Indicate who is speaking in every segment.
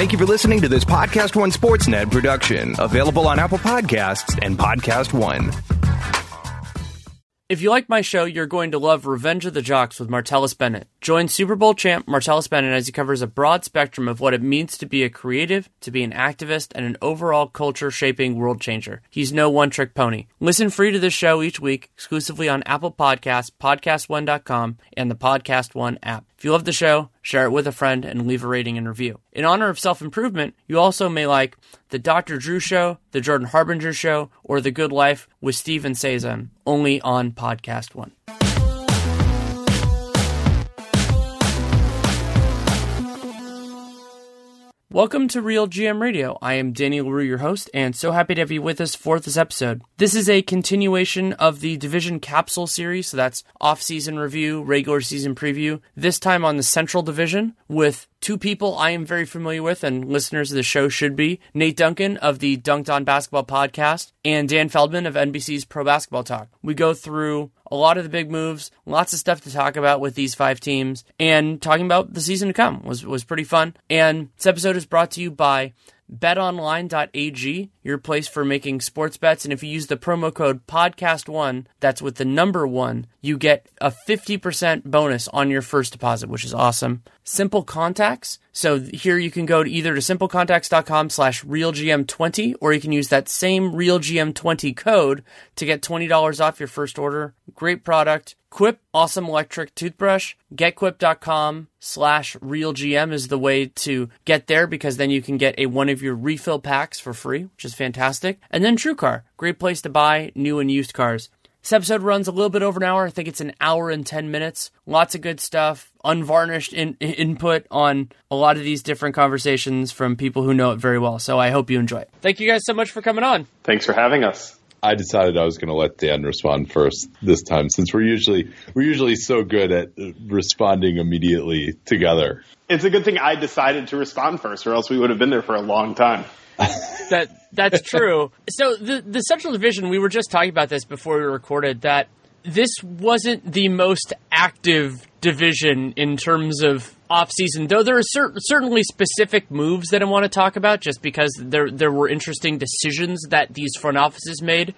Speaker 1: Thank you for listening to this Podcast One Sportsnet production, available on Apple Podcasts and Podcast One.
Speaker 2: If you like my show, you're going to love Revenge of the Jocks with Martellus Bennett. Join Super Bowl champ Martellus Bennett as he covers a broad spectrum of what it means to be a creative, to be an activist, and an overall culture shaping world changer. He's no one trick pony. Listen free to this show each week exclusively on Apple Podcasts, PodcastOne.com, and the Podcast One app. If you love the show, share it with a friend and leave a rating and review. In honor of self improvement, you also may like The Dr. Drew Show, The Jordan Harbinger Show, or The Good Life with Steven Sazan, only on Podcast One. Welcome to Real GM Radio. I am Danny Leroux, your host, and so happy to have you with us for this episode. This is a continuation of the Division Capsule series, so that's off-season review, regular season preview, this time on the Central Division with two people I am very familiar with and listeners of the show should be Nate Duncan of the Dunc'd On Basketball podcast and Dan Feldman of NBC's Pro Basketball Talk. We go through a lot of the big moves, lots of stuff to talk about with these five teams, and talking about the season to come was, was pretty fun. And this episode is brought to you by betonline.ag, your place for making sports bets. And if you use the promo code podcast1, that's with the number one, you get a 50% bonus on your first deposit, which is awesome. Simple contacts. So here you can go to either to simplecontacts.com slash realgm20 or you can use that same realgm20 code to get $20 off your first order. Great product. Quip Awesome Electric Toothbrush. GetQuip.com slash RealGM is the way to get there because then you can get a one of your refill packs for free, which is fantastic. And then TrueCar, great place to buy new and used cars. This episode runs a little bit over an hour. I think it's an hour and 10 minutes. Lots of good stuff, unvarnished in, input on a lot of these different conversations from people who know it very well. So I hope you enjoy it. Thank you guys so much for coming on.
Speaker 3: Thanks for having us.
Speaker 4: I decided I was going to let Dan respond first this time, since we're usually we're usually so good at responding immediately together.
Speaker 3: It's a good thing I decided to respond first, or else we would have been there for a long time.
Speaker 2: that that's true. So the the Central Division, we were just talking about this before we recorded that this wasn't the most active division in terms of offseason, though there are cer- certainly specific moves that I want to talk about just because there there were interesting decisions that these front offices made.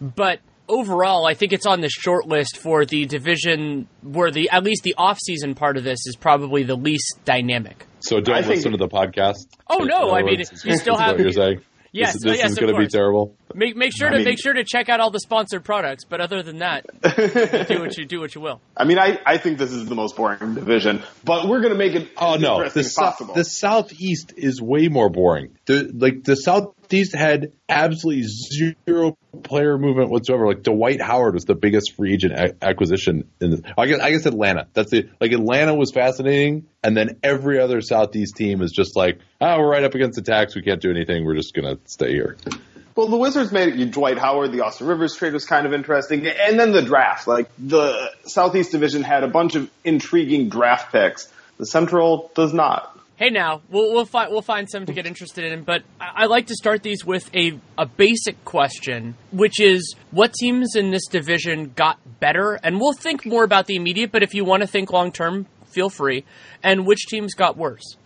Speaker 2: But overall, I think it's on the short list for the division where the at least the offseason part of this is probably the least dynamic.
Speaker 4: So don't
Speaker 3: I
Speaker 4: listen
Speaker 3: think-
Speaker 4: to the podcast.
Speaker 2: Oh no, I mean
Speaker 4: Is-
Speaker 2: you still have
Speaker 4: what you're saying.
Speaker 2: Yes,
Speaker 4: this, this
Speaker 2: yes,
Speaker 4: is going to be terrible.
Speaker 2: Make make sure to
Speaker 3: mean-
Speaker 2: make sure to check out all the sponsored products. But other than that, do what you do what you will.
Speaker 3: I mean, I, I think this is the most boring division, but we're going to make it
Speaker 4: Oh no, the
Speaker 3: as possible.
Speaker 4: the southeast is way more boring. The like the southeast had absolutely zero player movement whatsoever. Like Dwight Howard was the biggest free agent a- acquisition in the. I guess I guess Atlanta. That's it. Like Atlanta was fascinating, and then every other southeast team is just like, oh, we're right up against the tax. We can't do anything. We're just gonna stay here.
Speaker 3: Well, the Wizards made it. Dwight Howard, the Austin Rivers trade was kind of interesting, and then the draft. Like the Southeast Division had a bunch of intriguing draft picks. The Central does not.
Speaker 2: Hey, now we'll we'll find we'll find some to get interested in, but I, I like to start these with a a basic question, which is what teams in this division got better, and we'll think more about the immediate. But if you want to think long term, feel free. And which teams got worse?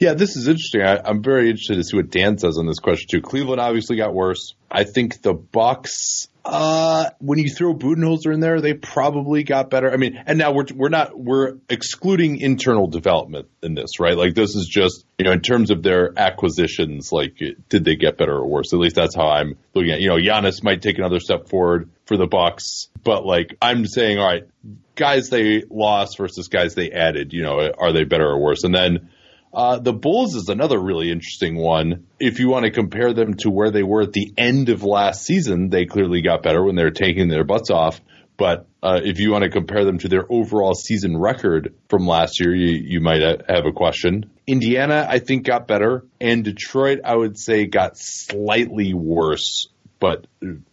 Speaker 4: Yeah, this is interesting. I, I'm very interested to see what Dan says on this question too. Cleveland obviously got worse. I think the Bucks. Uh, when you throw Budenholzer in there, they probably got better. I mean, and now we're we're not we're excluding internal development in this, right? Like this is just you know in terms of their acquisitions, like did they get better or worse? At least that's how I'm looking at. It. You know, Giannis might take another step forward for the Bucks, but like I'm saying, all right, guys they lost versus guys they added. You know, are they better or worse? And then. Uh, the Bulls is another really interesting one. If you want to compare them to where they were at the end of last season, they clearly got better when they were taking their butts off. But uh, if you want to compare them to their overall season record from last year, you, you might have a question. Indiana, I think, got better. And Detroit, I would say, got slightly worse, but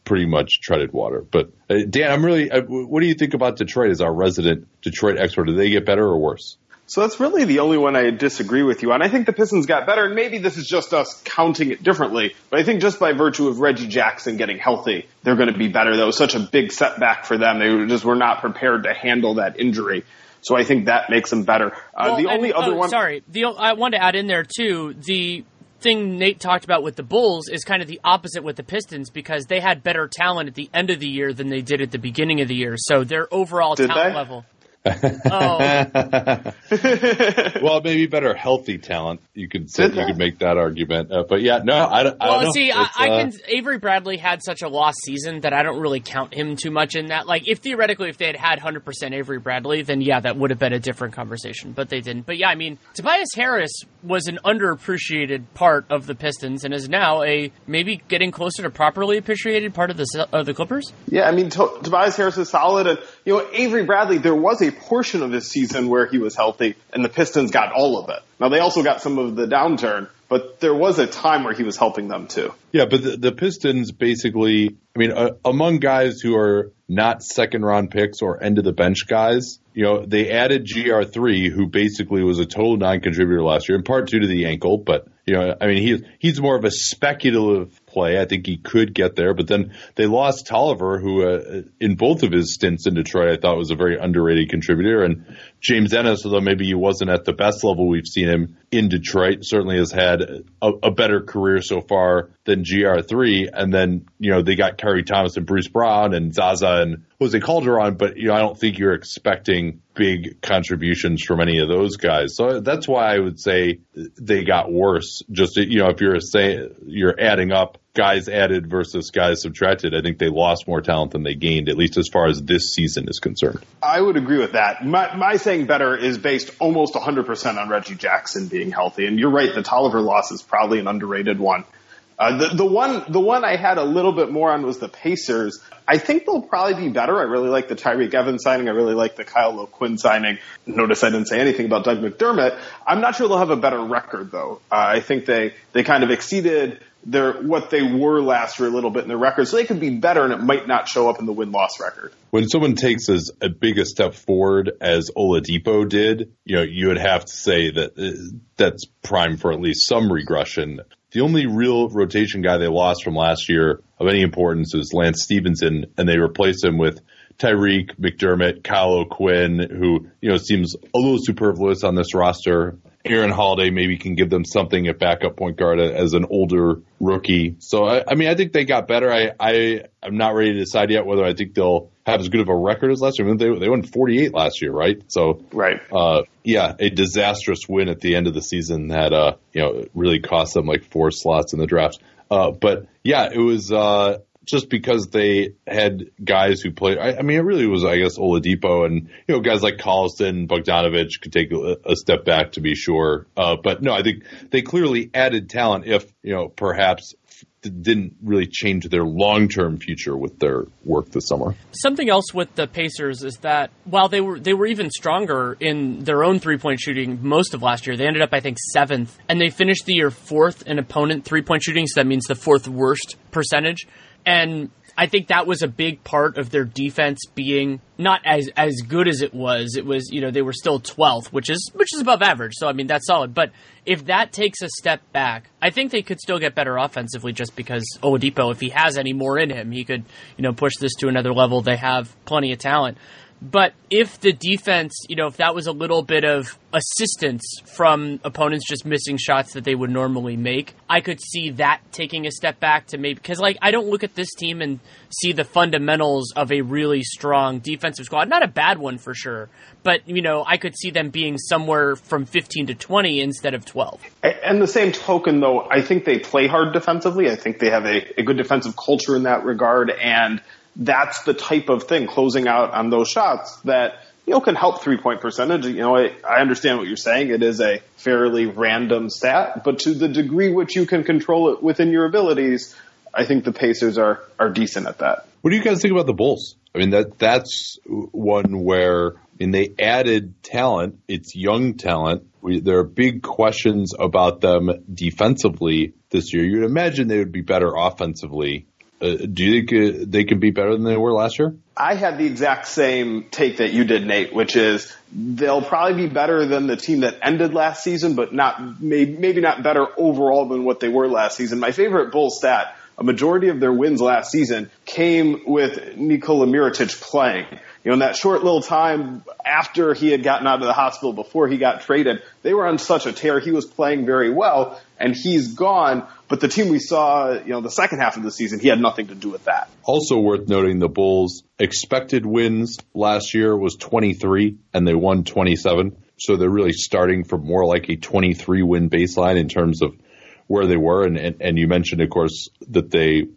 Speaker 4: pretty much treaded water. But uh, Dan, I'm really, uh, what do you think about Detroit as our resident Detroit expert? Do they get better or worse?
Speaker 3: So that's really the only one I disagree with you on. I think the Pistons got better, and maybe this is just us counting it differently. But I think just by virtue of Reggie Jackson getting healthy, they're going to be better. That was such a big setback for them. They just were not prepared to handle that injury. So I think that makes them better. Uh,
Speaker 2: Well,
Speaker 3: the only
Speaker 2: and-
Speaker 3: other
Speaker 2: oh,
Speaker 3: one.
Speaker 2: Sorry, the I wanted to add in there too the thing Nate talked about with the Bulls is kind of the opposite with the Pistons because they had better talent at the end of the year than they did at the beginning of the year. So their overall
Speaker 3: Did
Speaker 2: talent
Speaker 3: they?
Speaker 2: level. Oh,
Speaker 4: well, maybe better healthy talent. You could say, you could make that argument. Uh, but yeah, no, I, don't- I
Speaker 2: well,
Speaker 4: don't know.
Speaker 2: see, I,
Speaker 4: It's,
Speaker 2: I
Speaker 4: uh,
Speaker 2: can. Avery Bradley had such a lost season that I don't really count him too much in that. Like, if theoretically, if they had had 100% Avery Bradley, then yeah, that would have been a different conversation. But they didn't. But yeah, I mean, Tobias Harris was an underappreciated part of the Pistons and is now a maybe getting closer to properly appreciated part of the of the Clippers.
Speaker 3: Yeah, I mean, to- Tobias Harris is solid, and you know Avery Bradley. There was a portion of his season where he was healthy, and the Pistons got all of it. Now they also got some of the downturn, but there was a time where he was helping them too.
Speaker 4: Yeah, but the, the Pistons basically, I mean, uh, among guys who are not second round picks or end of the bench guys, you know, they added GR3, who basically was a total non contributor last year, in part due to the ankle. But, you know, I mean, he's, he's more of a speculative play. I think he could get there. But then they lost Tolliver, who, uh, in both of his stints in Detroit, I thought was a very underrated contributor. And James Ennis, although maybe he wasn't at the best level we've seen him in Detroit, certainly has had a, a better career so far than GR3. And then, you know, they got Khyri Thomas and Bruce Brown and Zaza and Jose Calderon, but, you know, I don't think you're expecting big contributions from any of those guys. So that's why I would say they got worse. Just, you know, if you're saying you're adding up guys added versus guys subtracted, I think they lost more talent than they gained, at least as far as this season is concerned.
Speaker 3: I would agree with that. My, my saying better is based almost 100% on Reggie Jackson being healthy, and you're right. The Tolliver loss is probably an underrated one. Uh, the, the one, the one I had a little bit more on was the Pacers. I think they'll probably be better. I really like the Tyreke Evans signing. I really like the Kyle O'Quinn signing. Notice I didn't say anything about Doug McDermott. I'm not sure they'll have a better record though. Uh, I think they, they kind of exceeded their, what they were last year a little bit in their record. So they could be better and it might not show up in the win-loss record.
Speaker 4: When someone takes as a big a step forward as Oladipo did, you know, you would have to say that uh, that's prime for at least some regression. The only real rotation guy they lost from last year of any importance is Lance Stephenson, and they replaced him with Tyreke, McDermott, Kyle O'Quinn, who, you know, seems a little superfluous on this roster. Aaron Holiday maybe can give them something at backup point guard as an older rookie. So, I, I mean, I think they got better. I, I, I'm not ready to decide yet whether I think they'll have as good of a record as last year. I mean, they, they won 48 last year, right? So,
Speaker 3: Right.
Speaker 4: uh, yeah, a disastrous win at the end of the season that, uh, you know, really cost them like four slots in the draft. Uh, but yeah, it was, uh, just because they had guys who played. I, I mean, it really was, I guess, Oladipo and you know guys like Collison, Bogdanovic could take a, a step back to be sure. Uh, but no, I think they clearly added talent. If you know, perhaps didn't really change their long term future with their work this summer.
Speaker 2: Something else with the Pacers is that while they were they were even stronger in their own three point shooting most of last year, they ended up I think seventh, and they finished the year fourth in opponent three point shooting. So that means the fourth worst percentage, and I think that was a big part of their defense being not as as good as it was. It was you know they were still 12th, which is which is above average. So I mean that's solid. But if that takes a step back, I think they could still get better offensively just because Oladipo, if he has any more in him, he could you know push this to another level. They have plenty of talent. But if the defense, you know, if that was a little bit of assistance from opponents just missing shots that they would normally make, I could see that taking a step back to maybe because like I don't look at this team and see the fundamentals of a really strong defensive squad. Not a bad one for sure, but you know, I could see them being somewhere from 15 to 20 instead of 12.
Speaker 3: And the same token, though, I think they play hard defensively. I think they have a, a good defensive culture in that regard, and that's the type of thing closing out on those shots that you know can help three point percentage. You know, I, I understand what you're saying. It is a fairly random stat, but to the degree which you can control it within your abilities, I think the Pacers are are decent at that.
Speaker 4: What do you guys think about the Bulls? I mean, that that's one where I mean they added talent. It's young talent. We, there are big questions about them defensively this year. You'd imagine they would be better offensively. Uh, do you think uh, they can be better than they were last year?
Speaker 3: I had the exact same take that you did, Nate, which is they'll probably be better than the team that ended last season, but not maybe, maybe not better overall than what they were last season. My favorite bull stat a majority of their wins last season came with Nikola Mirotic playing. You know, in that short little time after he had gotten out of the hospital before he got traded, they were on such a tear. He was playing very well and he's gone. But the team we saw, you know, the second half of the season, he had nothing to do with that.
Speaker 4: Also worth noting, the Bulls expected wins last year was 23 and they won 27. So they're really starting from more like a 23 win baseline in terms of where they were. And, and, and you mentioned, of course, that they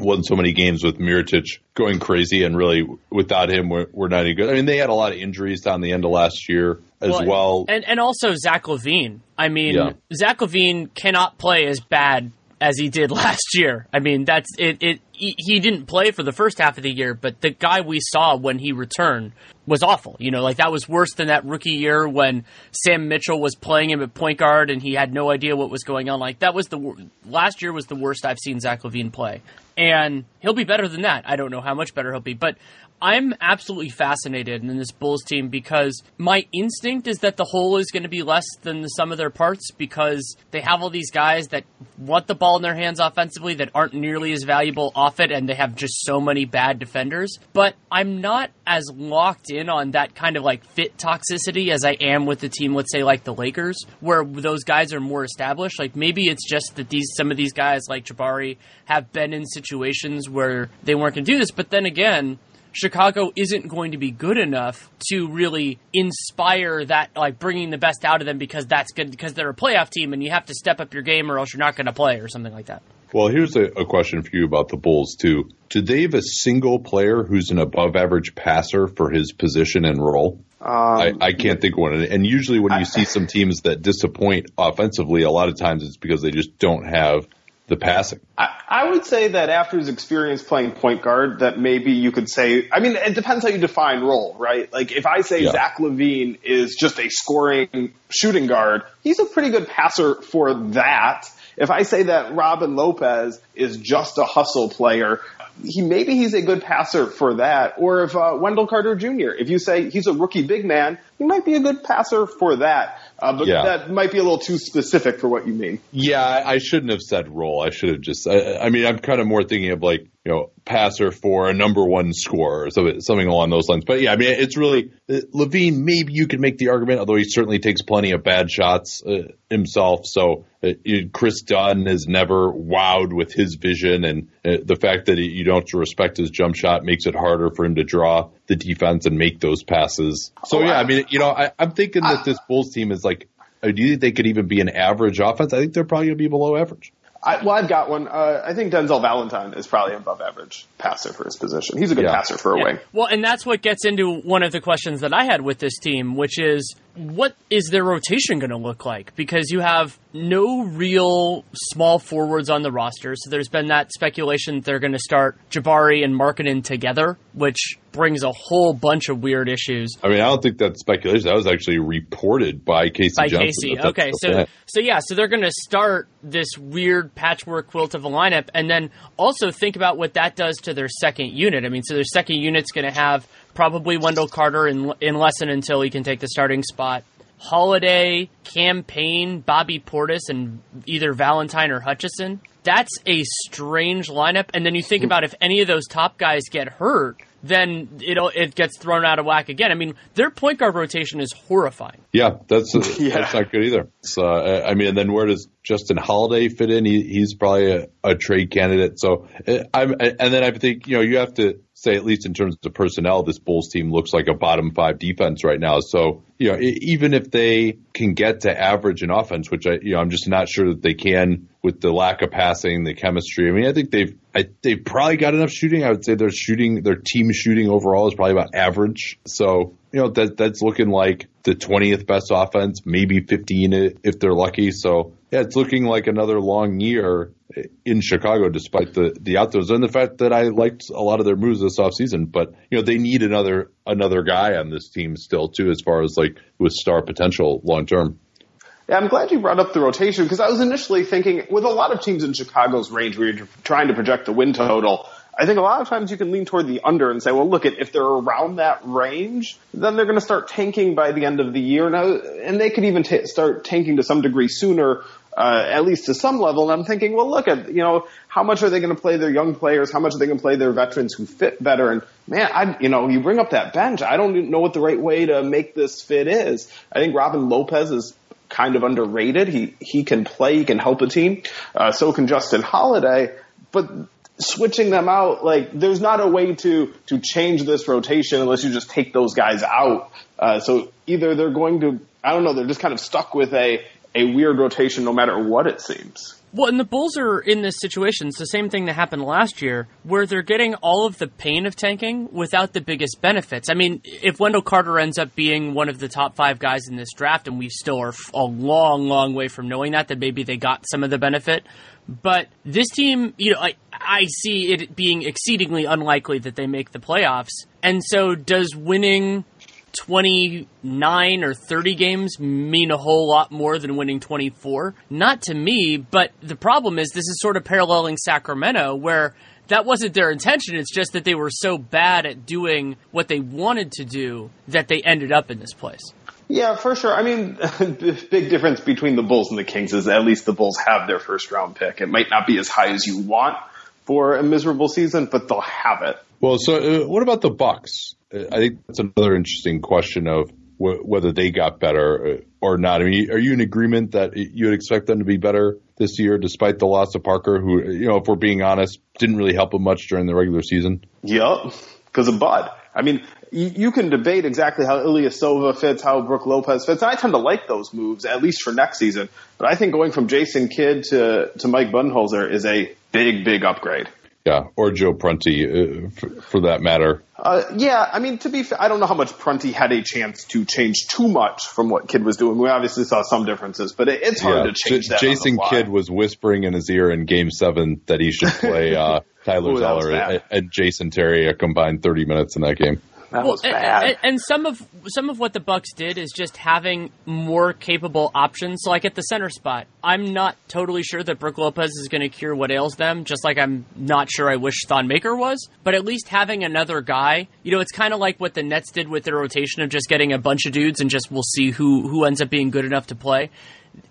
Speaker 4: won so many games with Mirotic going crazy, and really without him, we're, we're not any good. I mean, they had a lot of injuries down the end of last year as well. well.
Speaker 2: And and also Zach LaVine. I mean, yeah. Zach LaVine cannot play as bad as he did last year. I mean, that's it. It he, he didn't play for the first half of the year, but the guy we saw when he returned was awful. You know, like that was worse than that rookie year when Sam Mitchell was playing him at point guard and he had no idea what was going on. Like that was the last year was the worst I've seen Zach LaVine play, and he'll be better than that. I don't know how much better he'll be, but I'm absolutely fascinated in this Bulls team because my instinct is that the whole is going to be less than the sum of their parts because they have all these guys that want the ball in their hands offensively that aren't nearly as valuable off it and they have just so many bad defenders. But I'm not as locked in on that kind of like fit toxicity as I am with the team, let's say like the Lakers, where those guys are more established. Like maybe it's just that these some of these guys like Jabari have been in situations where they weren't going to do this, but then again, Chicago isn't going to be good enough to really inspire that, like bringing the best out of them because that's good because they're a playoff team and you have to step up your game or else you're not going to play or something like that.
Speaker 4: Well, here's a, a, question for you about the Bulls too. Do they have a single player who's an above average passer for his position and role? Um, I, I, can't think of one. And usually when you see some teams that disappoint offensively, a lot of times it's because they just don't have the passing.
Speaker 3: I, I, would say that after his experience playing point guard, that maybe you could say. I mean, it depends how you define role, right? Like if I say yeah. Zach LaVine is just a scoring shooting guard, he's a pretty good passer for that. If I say that Robin Lopez is just a hustle player, he maybe he's a good passer for that. Or if uh, Wendell Carter Jr., if you say he's a rookie big man, he might be a good passer for that. Uh, but yeah. that might be a little too specific for what you mean.
Speaker 4: Yeah, I shouldn't have said role. I should have just. I, I mean, I'm kind of more thinking of like you know passer for a number one scorer or something, along those lines. But yeah, I mean, it's really LaVine. Maybe you could make the argument, although he certainly takes plenty of bad shots uh, himself. So uh, Kris Dunn has never wowed with his vision, and uh, the fact that you don't respect his jump shot makes it harder for him to draw the defense and make those passes. So oh, yeah, I mean, you know, I, am thinking that this Bulls team is like, uh, do you think they could even be an average offense? I think they're probably going to be below average.
Speaker 3: I, well, I've got one. Uh, I think Denzel Valentine is probably above average passer for his position. He's a good yeah. passer for a yeah. wing.
Speaker 2: Well, and that's what gets into one of the questions that I had with this team, which is what is their rotation going to look like? Because you have no real small forwards on the roster. So there's been that speculation that they're going to start Jabari and Markkanen together, which brings a whole bunch of weird issues.
Speaker 4: I mean, I don't think that's speculation. That was actually reported by K.C.
Speaker 2: By
Speaker 4: Johnson.
Speaker 2: Casey. Okay, so so yeah, so they're going to start this weird patchwork quilt of a lineup, and then also think about what that does to their second unit. I mean, so their second unit's going to have probably Wendell Carter in in lesson until he can take the starting spot. Holiday, Cam Payne, Bobby Portis, and either Valentine or Hutchison. That's a strange lineup. And then you think about if any of those top guys get hurt, then it it gets thrown out of whack again. I mean, their point guard rotation is horrifying.
Speaker 4: Yeah, that's yeah. that's not good either. So uh, I mean, and then where does Justin Holiday fit in? He, he's probably a, a trade candidate. So uh, I'm and then I think you know you have to say at least in terms of personnel, this Bulls team looks like a bottom five defense right now. So you know even if they can get to average in offense, which I you know I'm just not sure that they can with the lack of passing, the chemistry. I mean, I think they've I, they've probably got enough shooting. I would say their shooting, their team shooting overall is probably about average. So you know that that's looking like the 20th best offense, maybe 15 if they're lucky. So yeah, it's looking like another long year in Chicago, despite the the outdoors and the fact that I liked a lot of their moves this offseason. But you know they need another another guy on this team still too, as far as like with star potential long term.
Speaker 3: Yeah, I'm glad you brought up the rotation because I was initially thinking with a lot of teams in Chicago's range where you're trying to project the win total. I think a lot of times you can lean toward the under and say, well, look, at if they're around that range, then they're going to start tanking by the end of the year. Now, and they could even t- start tanking to some degree sooner, uh, at least to some level. And I'm thinking, well, look at, you know, how much are they going to play their young players? How much are they going to play their veterans who fit better? And man, I, you know, you bring up that bench. I don't know what the right way to make this fit is. I think Robin Lopez is kind of underrated. He, he can play, he can help a team. Uh, so can Justin Holiday, but switching them out, like there's not a way to, to change this rotation unless you just take those guys out. Uh, so either they're going to, I don't know, they're just kind of stuck with a, a weird rotation no matter what it seems.
Speaker 2: Well, and the Bulls are in this situation. It's the same thing that happened last year, where they're getting all of the pain of tanking without the biggest benefits. I mean, if Wendell Carter ends up being one of the top five guys in this draft, and we still are a long, long way from knowing that, then maybe they got some of the benefit. But this team, you know, I, I see it being exceedingly unlikely that they make the playoffs. And so, does winning 29 or 30 games mean a whole lot more than winning 24? Not to me, but the problem is this is sort of paralleling Sacramento where that wasn't their intention. It's just that they were so bad at doing what they wanted to do that they ended up in this place.
Speaker 3: Yeah, for sure. I mean, the big difference between the Bulls and the Kings is at least the Bulls have their first round pick. It might not be as high as you want for a miserable season, but they'll have it.
Speaker 4: Well, so uh, what about the Bucks? I think that's another interesting question of wh- whether they got better uh, or not. I mean, are you in agreement that you would expect them to be better this year, despite the loss of Parker, who, you know, if we're being honest, didn't really help them much during the regular season?
Speaker 3: Yep, because of Bud. I mean, you, you can debate exactly how Ilyasova fits, how Brook Lopez fits. I tend to like those moves, at least for next season. But I think going from Jason Kidd to, to Mike Budenholzer is a big, big upgrade.
Speaker 4: Yeah, or Joe Prunty, uh, for, for, that matter.
Speaker 3: Uh, yeah, I mean, to be fair, I don't know how much Prunty had a chance to change too much from what Kidd was doing. We obviously saw some differences, but it, it's hard yeah, to change J- that.
Speaker 4: Jason Kidd was whispering in his ear in Game Seven that he should play uh, Tyler Zeller and, and Jason Terry a combined thirty minutes in that game.
Speaker 3: That well, was bad.
Speaker 2: And, and, some of some of what the Bucks did is just having more capable options. So like at the center spot, I'm not totally sure that Brook Lopez is going to cure what ails them. Just like I'm not sure I wish Thon Maker was. But at least having another guy, you know, it's kind of like what the Nets did with their rotation of just getting a bunch of dudes and just we'll see who who ends up being good enough to play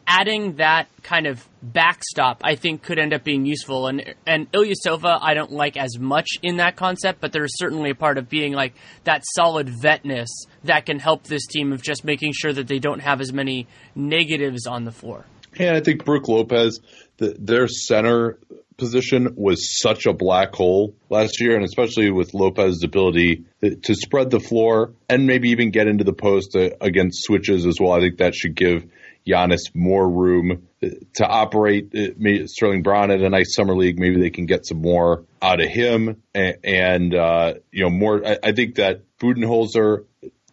Speaker 2: adding that kind of backstop, I think, could end up being useful. And and Ilyasova, I don't like as much in that concept, but there's certainly a part of being like that solid vetness that can help this team of just making sure that they don't have as many negatives on the floor.
Speaker 4: Yeah, I think Brook Lopez, the, their center position was such a black hole last year, and especially with Lopez's ability to spread the floor and maybe even get into the post uh, against switches as well. I think that should give Giannis more room to operate. Uh, Sterling Brown at a nice summer league, maybe they can get some more out of him, and, and uh, you know more. I, I think that Budenholzer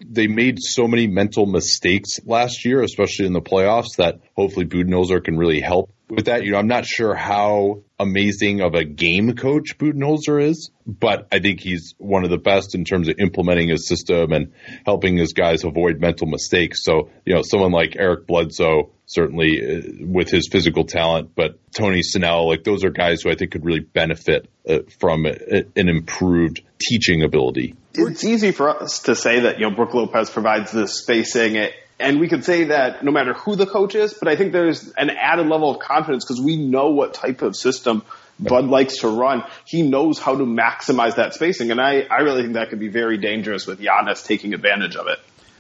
Speaker 4: they made so many mental mistakes last year, especially in the playoffs, that hopefully Budenholzer can really help with that. You know, I'm not sure how amazing of a game coach Budenholzer is, but I think he's one of the best in terms of implementing his system and helping his guys avoid mental mistakes. So, you know, someone like Eric Bledsoe, certainly uh, with his physical talent, but Tony Snell, like those are guys who I think could really benefit uh, from a, an improved teaching ability.
Speaker 3: It's easy for us to say that, you know, Brook Lopez provides this spacing and we could say that no matter who the coach is, but I think there's an added level of confidence because we know what type of system Bud likes to run. He knows how to maximize that spacing, and I, I really think that could be very dangerous with Giannis taking advantage of it.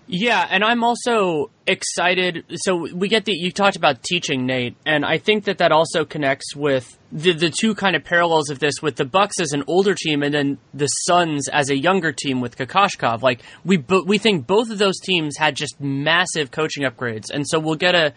Speaker 2: Yeah, and I'm also excited. So we get the you talked about teaching Nate, and I think that that also connects with the the two kind of parallels of this with the Bucks as an older team, and then the Suns as a younger team with Kokoskov. Like we we think both of those teams had just massive coaching upgrades, and so we'll get a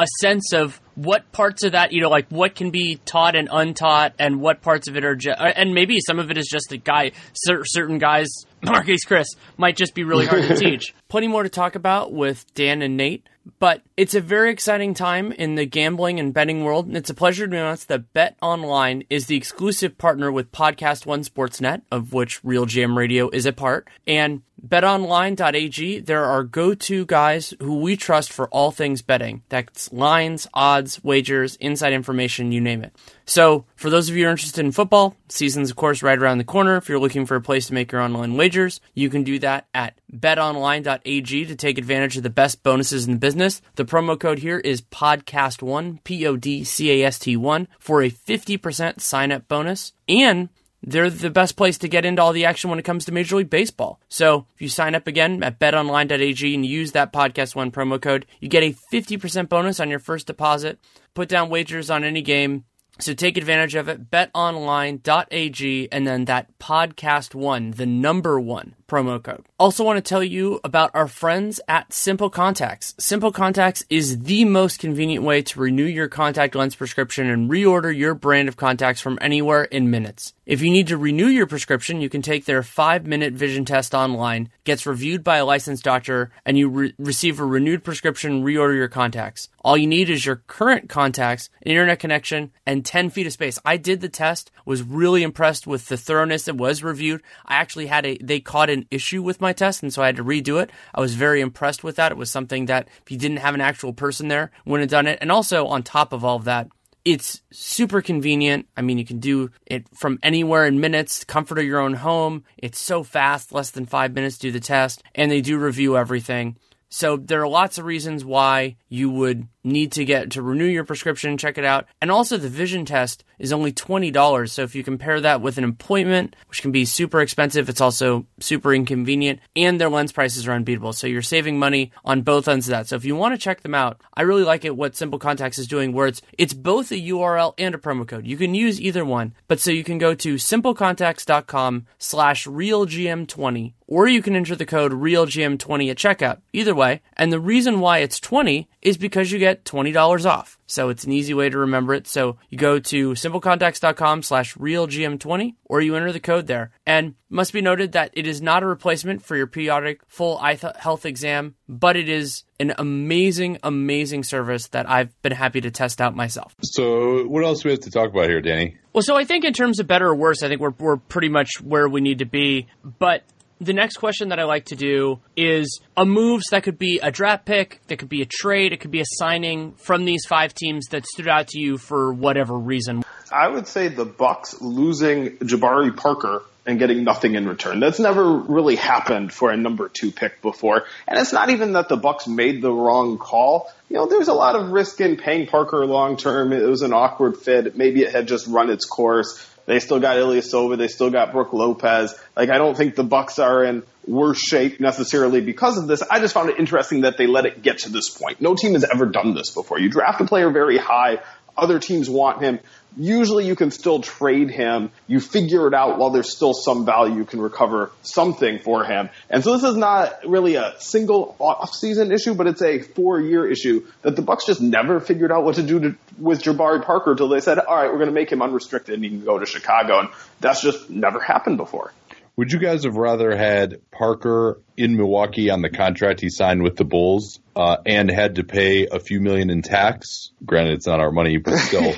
Speaker 2: a sense of what parts of that, you know, like what can be taught and untaught, and what parts of it are, just, uh, and maybe some of it is just a guy, certain guys, Marquese Chriss, might just be really hard to teach. Plenty more to talk about with Dan and Nate, but it's a very exciting time in the gambling and betting world. And it's a pleasure to announce that Bet Online is the exclusive partner with Podcast One Sportsnet, of which RealGM Radio is a part. And betonline.ag, there are go to guys who we trust for all things betting. That's lines, odds, wagers, inside information, you name it. So, for those of you who are interested in football, season's of course right around the corner. If you're looking for a place to make your online wagers, you can do that at betonline.ag to take advantage of the best bonuses in the business. The promo code here is podcast1, P O D C A S T 1 for a 50% sign up bonus. And they're the best place to get into all the action when it comes to Major League Baseball. So if you sign up again at betonline.ag and use that podcast one promo code, you get a 50% bonus on your first deposit. Put down wagers on any game. So take advantage of it. BetOnline.ag and then that podcast one, the number one promo code. Also, want to tell you about our friends at Simple Contacts. Simple Contacts is the most convenient way to renew your contact lens prescription and reorder your brand of contacts from anywhere in minutes. If you need to renew your prescription, you can take their five minute vision test online, gets reviewed by a licensed doctor, and you re- receive a renewed prescription reorder your contacts. All you need is your current contacts, an internet connection, and 10 feet of space. I did the test, was really impressed with the thoroughness that was reviewed. I actually had a, they caught an issue with my test, and so I had to redo it. I was very impressed with that. It was something that if you didn't have an actual person there, wouldn't have done it. And also, on top of all of that, it's super convenient. I mean, you can do it from anywhere in minutes, comfort of your own home. It's so fast, less than five minutes to do the test, and they do review everything. So there are lots of reasons why you would need to get to renew your prescription, check it out. And also the vision test is only $20. So if you compare that with an appointment, which can be super expensive, it's also super inconvenient and their lens prices are unbeatable. So you're saving money on both ends of that. So if you want to check them out, I really like it what Simple Contacts is doing where it's it's both a URL and a promo code. You can use either one, but so you can go to simplecontacts.com slash realgm20 or you can enter the code REALGM20 at checkout. Either way. And the reason why it's 20 is because you get $20 off. So it's an easy way to remember it. So you go to simplecontacts.com slash realgm20 or you enter the code there. And must be noted that it is not a replacement for your periodic full eye th- health exam, but it is an amazing, amazing service that I've been happy to test out myself.
Speaker 4: So what else do we have to talk about here, Danny?
Speaker 2: Well, so I think in terms of better or worse, I think we're, we're pretty much where we need to be. But the next question that I like to do is a moves that could be a draft pick, that could be a trade, it could be a signing from these five teams that stood out to you for whatever reason.
Speaker 3: I would say the Bucks losing Jabari Parker and getting nothing in return. That's never really happened for a number two pick before. And it's not even that the Bucks made the wrong call. You know, there's a lot of risk in paying Parker long term. It was an awkward fit. Maybe it had just run its course. They still got Ilya Ilyasova. They still got Brook Lopez. Like, I don't think the Bucks are in worse shape necessarily because of this. I just found it interesting that they let it get to this point. No team has ever done this before. You draft a player very high. Other teams want him usually you can still trade him. You figure it out while there's still some value. You can recover something for him. And so this is not really a single off-season issue, but it's a four-year issue that the Bucks just never figured out what to do to, with Jabari Parker until they said, all right, we're going to make him unrestricted and he can go to Chicago. And that's just never happened before.
Speaker 4: Would you guys have rather had Parker in Milwaukee on the contract he signed with the Bulls uh, and had to pay a few million in tax? Granted, it's not our money, but still.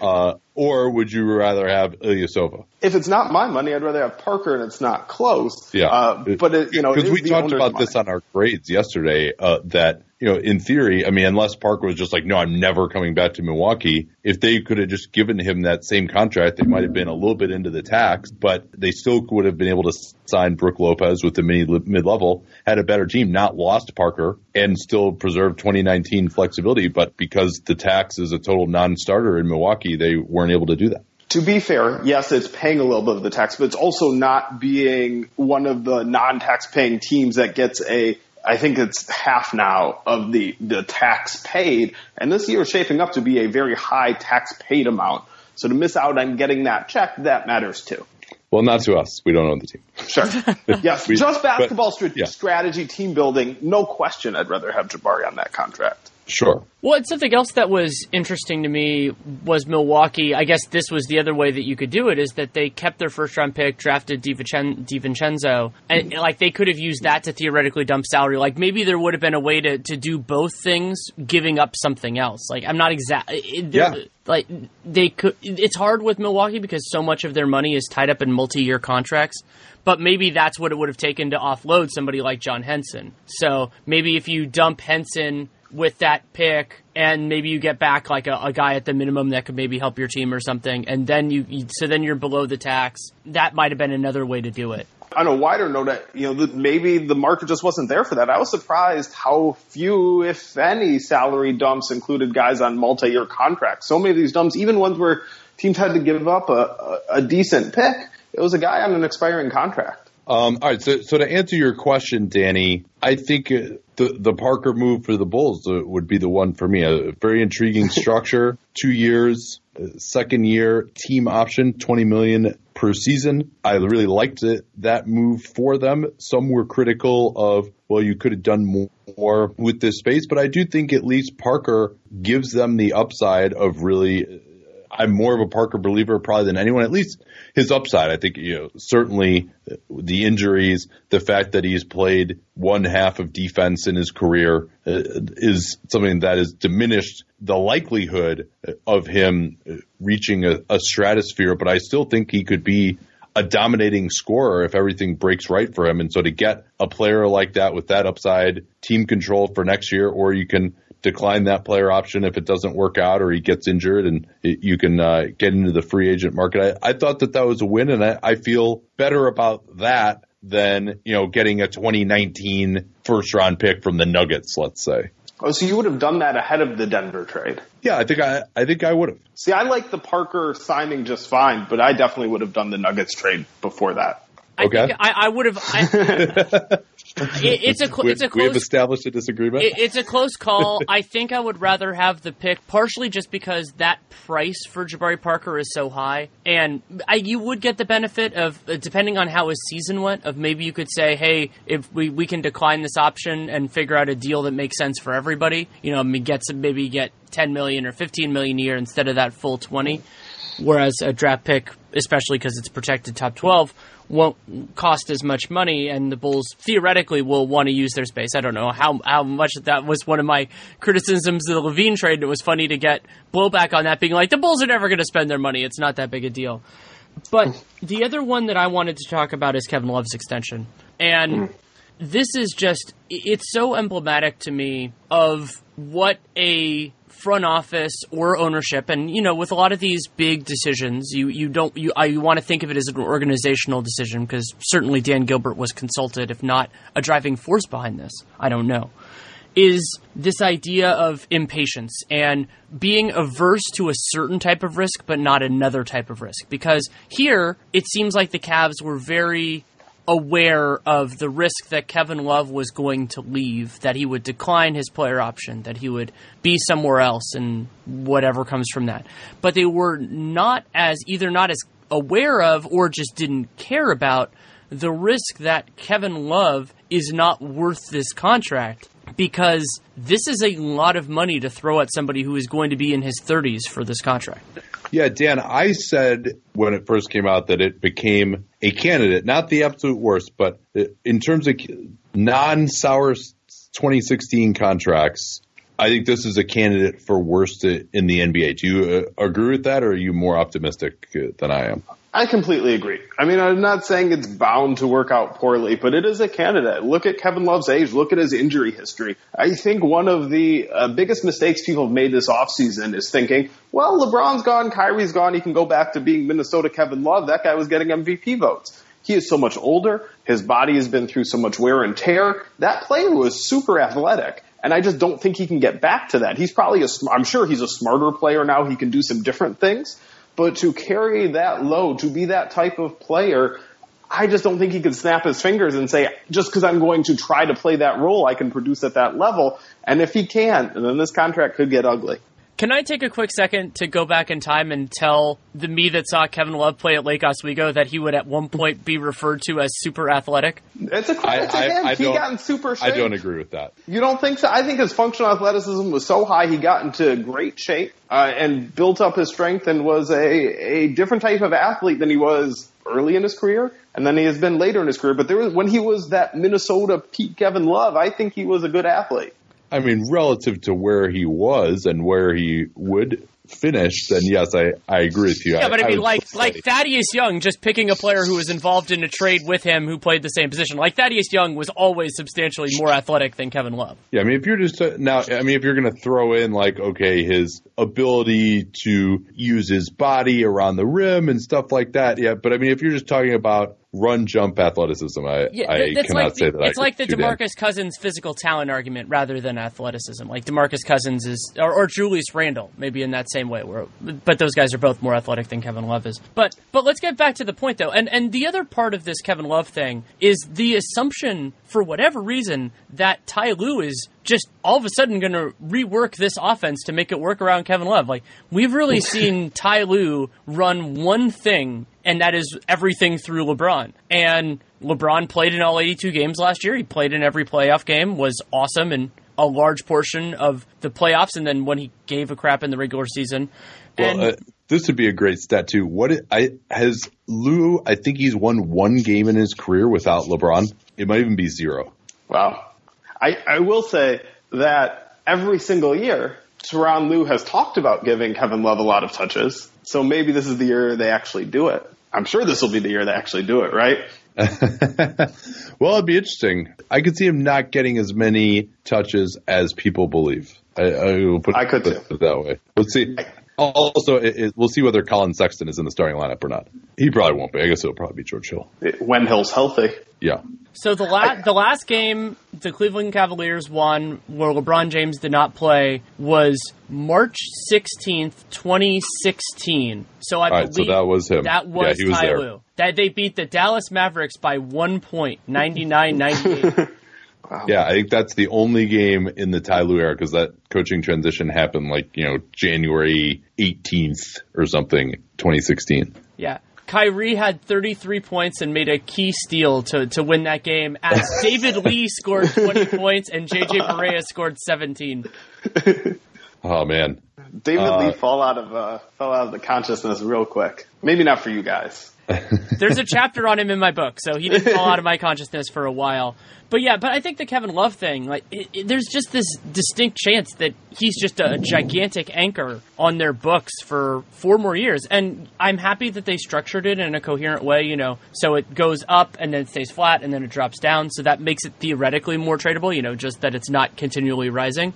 Speaker 4: uh, or would you rather have Ilyasova?
Speaker 3: If it's not my money, I'd rather have Parker, and it's not close.
Speaker 4: Yeah,
Speaker 3: uh, but it, you know,
Speaker 4: because we talked about this on our grades yesterday. Uh, that you know, in theory, I mean, unless Parker was just like, no, I'm never coming back to Milwaukee. If they could have just given him that same contract, they might have been a little bit into the tax, but they still would have been able to sign Brook Lopez with the mid level, had a better team, not lost Parker, and still preserved 2019 flexibility. But because the tax is a total non-starter in Milwaukee, they weren't able to do that
Speaker 3: to be fair, yes, it's paying a little bit of the tax, but it's also not being one of the non-tax paying teams that gets a I think it's half now of the, the tax paid. And this year is shaping up to be a very high tax paid amount. So to miss out on getting that check, that matters too.
Speaker 4: Well, not to us. We don't own the team.
Speaker 3: Sure. yes. we, just basketball but, yeah. strategy, team building. No question. I'd rather have Jabari on that contract.
Speaker 4: Sure.
Speaker 2: Well, something else that was interesting to me was Milwaukee. I guess this was the other way that you could do it is that they kept their first round pick, drafted DiVincenzo, and like they could have used that to theoretically dump salary. Like maybe there would have been a way to, to do both things, giving up something else. Like I'm not exactly.
Speaker 4: Yeah.
Speaker 2: Like they could. It's hard with Milwaukee because so much of their money is tied up in multi year contracts but maybe that's what it would have taken to offload somebody like John Henson. So maybe if you dump Henson with that pick, and maybe you get back like a, a, guy at the minimum that could maybe help your team or something, and then you, you so then you're below the tax. That might have been another way to do it.
Speaker 3: On a wider note, you know, maybe the market just wasn't there for that. I was surprised how few, if any, salary dumps included guys on multi-year contracts. So many of these dumps, even ones where teams had to give up a, a, a decent pick, it was a guy on an expiring contract.
Speaker 4: Um, all right, so so to answer your question, Danny, I think uh, the the Parker move for the Bulls uh, would be the one for me. A very intriguing structure, two years, uh, second year team option, twenty million per season. I really liked it, that move for them. Some were critical of, well, you could have done more with this space, but I do think at least Parker gives them the upside of really I'm more of a Parker believer probably than anyone. At least his upside, I think, you know, certainly the injuries, the fact that he's played one half of defense in his career uh, is something that has diminished the likelihood of him reaching a, a stratosphere. But I still think he could be a dominating scorer if everything breaks right for him. And so to get a player like that with that upside, team control for next year, or you can decline that player option if it doesn't work out or he gets injured and it, you can uh, get into the free agent market. I, I thought that that was a win and I, I feel better about that than, you know, getting a 2019 first round pick from the Nuggets, let's say.
Speaker 3: Oh, so you would have done that ahead of the Denver trade?
Speaker 4: Yeah, I think I, I think I would have.
Speaker 3: See, I like the Parker signing just fine, but I definitely would have done the Nuggets trade before that.
Speaker 2: I okay. think I, I would have. It, it's a it's a close.
Speaker 4: We have established a disagreement.
Speaker 2: It, it's a close call. I think I would rather have the pick, partially just because that price for Jabari Parker is so high, and I, you would get the benefit of uh, depending on how his season went. Of maybe you could say, hey, if we we can decline this option and figure out a deal that makes sense for everybody. You know, I mean, get some, maybe get ten million or fifteen million a year instead of that full twenty. Whereas a draft pick, especially because it's protected top twelve won't cost as much money, and the Bulls theoretically will want to use their space. I don't know how how much that was one of my criticisms of the LaVine trade. It was funny to get blowback on that, being like the Bulls are never going to spend their money. It's not that big a deal. But the other one that I wanted to talk about is Kevin Love's extension, and this is just it's so emblematic to me of what a front office or ownership, and you know, with a lot of these big decisions, you you don't you uh, you want to think of it as an organizational decision because certainly Dan Gilbert was consulted, if not a driving force behind this. I don't know. Is this idea of impatience and being averse to a certain type of risk, but not another type of risk? Because here, it seems like the Cavs were very aware of the risk that Kevin Love was going to leave, that he would decline his player option, that he would be somewhere else, and whatever comes from that. But they were not as either not as aware of or just didn't care about the risk that Kevin Love is not worth this contract because this is a lot of money to throw at somebody who is going to be in his 30s for this contract.
Speaker 4: Yeah, Dan, I said when it first came out that it became a candidate, not the absolute worst, but in terms of non sour 2016 contracts, I think this is a candidate for worst in the NBA. Do you uh, agree with that, or are you more optimistic uh, than I am?
Speaker 3: I completely agree. I mean, I'm not saying it's bound to work out poorly, but it is a candidate. Look at Kevin Love's age. Look at his injury history. I think one of the uh, biggest mistakes people have made this offseason is thinking, well, LeBron's gone, Kyrie's gone, he can go back to being Minnesota Kevin Love. That guy was getting MVP votes. He is so much older. His body has been through so much wear and tear. That player was super athletic. And I just don't think he can get back to that. He's probably a, I'm sure he's a smarter player now. He can do some different things. But to carry that load, to be that type of player, I just don't think he could snap his fingers and say, just because I'm going to try to play that role, I can produce at that level. And if he can, then this contract could get ugly.
Speaker 2: Can I take a quick second to go back in time and tell the me that saw Kevin Love play at Lake Oswego that he would at one point be referred to as super athletic?
Speaker 3: It's a credit to him. I he got in super shape.
Speaker 4: I don't agree with that.
Speaker 3: You don't think so? I think his functional athleticism was so high he got into great shape uh, and built up his strength and was a, a different type of athlete than he was early in his career and then he has been later in his career. But there was when he was that Minnesota Pete Kevin Love, I think he was a good athlete.
Speaker 4: I mean, relative to where he was and where he would finish, then yes, I, I agree with you.
Speaker 2: Yeah,
Speaker 4: I,
Speaker 2: but I mean, I like say. like Thaddeus Young, just picking a player who was involved in a trade with him who played the same position. Like Thaddeus Young was always substantially more athletic than Kevin Love.
Speaker 4: Yeah, I mean, if you're just uh, now, I mean, if you're going to throw in like, okay, his ability to use his body around the rim and stuff like that, yeah. But I mean, if you're just talking about run jump athleticism. I,
Speaker 2: Yeah,
Speaker 4: I cannot
Speaker 2: like
Speaker 4: say
Speaker 2: the,
Speaker 4: that.
Speaker 2: it's
Speaker 4: I
Speaker 2: like the
Speaker 4: could do that.
Speaker 2: Demarcus Cousins physical talent argument rather than athleticism. Like Demarcus Cousins is, or, or Julius Randle, maybe in that same way. Where, but those guys are both more athletic than Kevin Love is. But but let's get back to the point though, and and the other part of this Kevin Love thing is the assumption for whatever reason that Ty Lue is just all of a sudden going to rework this offense to make it work around Kevin Love. Like we've really seen Ty Lue run one thing, and that is everything through LeBron. And LeBron played in all 82 games last year. He played in every playoff game, was awesome, and a large portion of the playoffs. And then when he gave a crap in the regular season, and
Speaker 4: Well, uh, this would be a great stat too. What it, I has Lue? I think he's won one game in his career without LeBron. It might even be zero.
Speaker 3: Wow. I, I will say that every single year, Tyronn Lue has talked about giving Kevin Love a lot of touches. So maybe this is the year they actually do it. I'm sure this will be the year they actually do it, right?
Speaker 4: well, it'd be interesting. I could see him not getting as many touches as people believe. I, I will put
Speaker 3: I could
Speaker 4: it that way. Let's see. Also, it, it, we'll see whether Collin Sexton is in the starting lineup or not. He probably won't be. I guess it'll probably be George Hill.
Speaker 3: When Hill's healthy.
Speaker 4: Yeah.
Speaker 2: So the la- the last game the Cleveland Cavaliers won, where LeBron James did not play, was March sixteenth, twenty sixteen. So I
Speaker 4: All right, so
Speaker 2: believe
Speaker 4: that was him.
Speaker 2: That was,
Speaker 4: Yeah, he was
Speaker 2: Ty
Speaker 4: there.
Speaker 2: Lue. That they beat the Dallas Mavericks by one point, 99-98.
Speaker 4: Yeah, I think that's the only game in the Ty Lue era because that coaching transition happened like, you know, January 18th or something, 2016.
Speaker 2: yeah. Kyrie had 33 points and made a key steal to, to win that game as David Lee scored 20 points and JJ Barea scored 17.
Speaker 4: Oh, man.
Speaker 3: David
Speaker 4: Uh,
Speaker 3: Lee fall out of uh, fell out of the consciousness real quick. Maybe not for you guys.
Speaker 2: There's a chapter on him in my book, so he didn't fall out of my consciousness for a while. But yeah, but I think the Kevin Love thing, like, it, it- there's just this distinct chance that he's just a gigantic anchor on their books for four more years. And I'm happy that they structured it in a coherent way, you know, so it goes up and then stays flat and then it drops down. So that makes it theoretically more tradable, you know, just that it's not continually rising.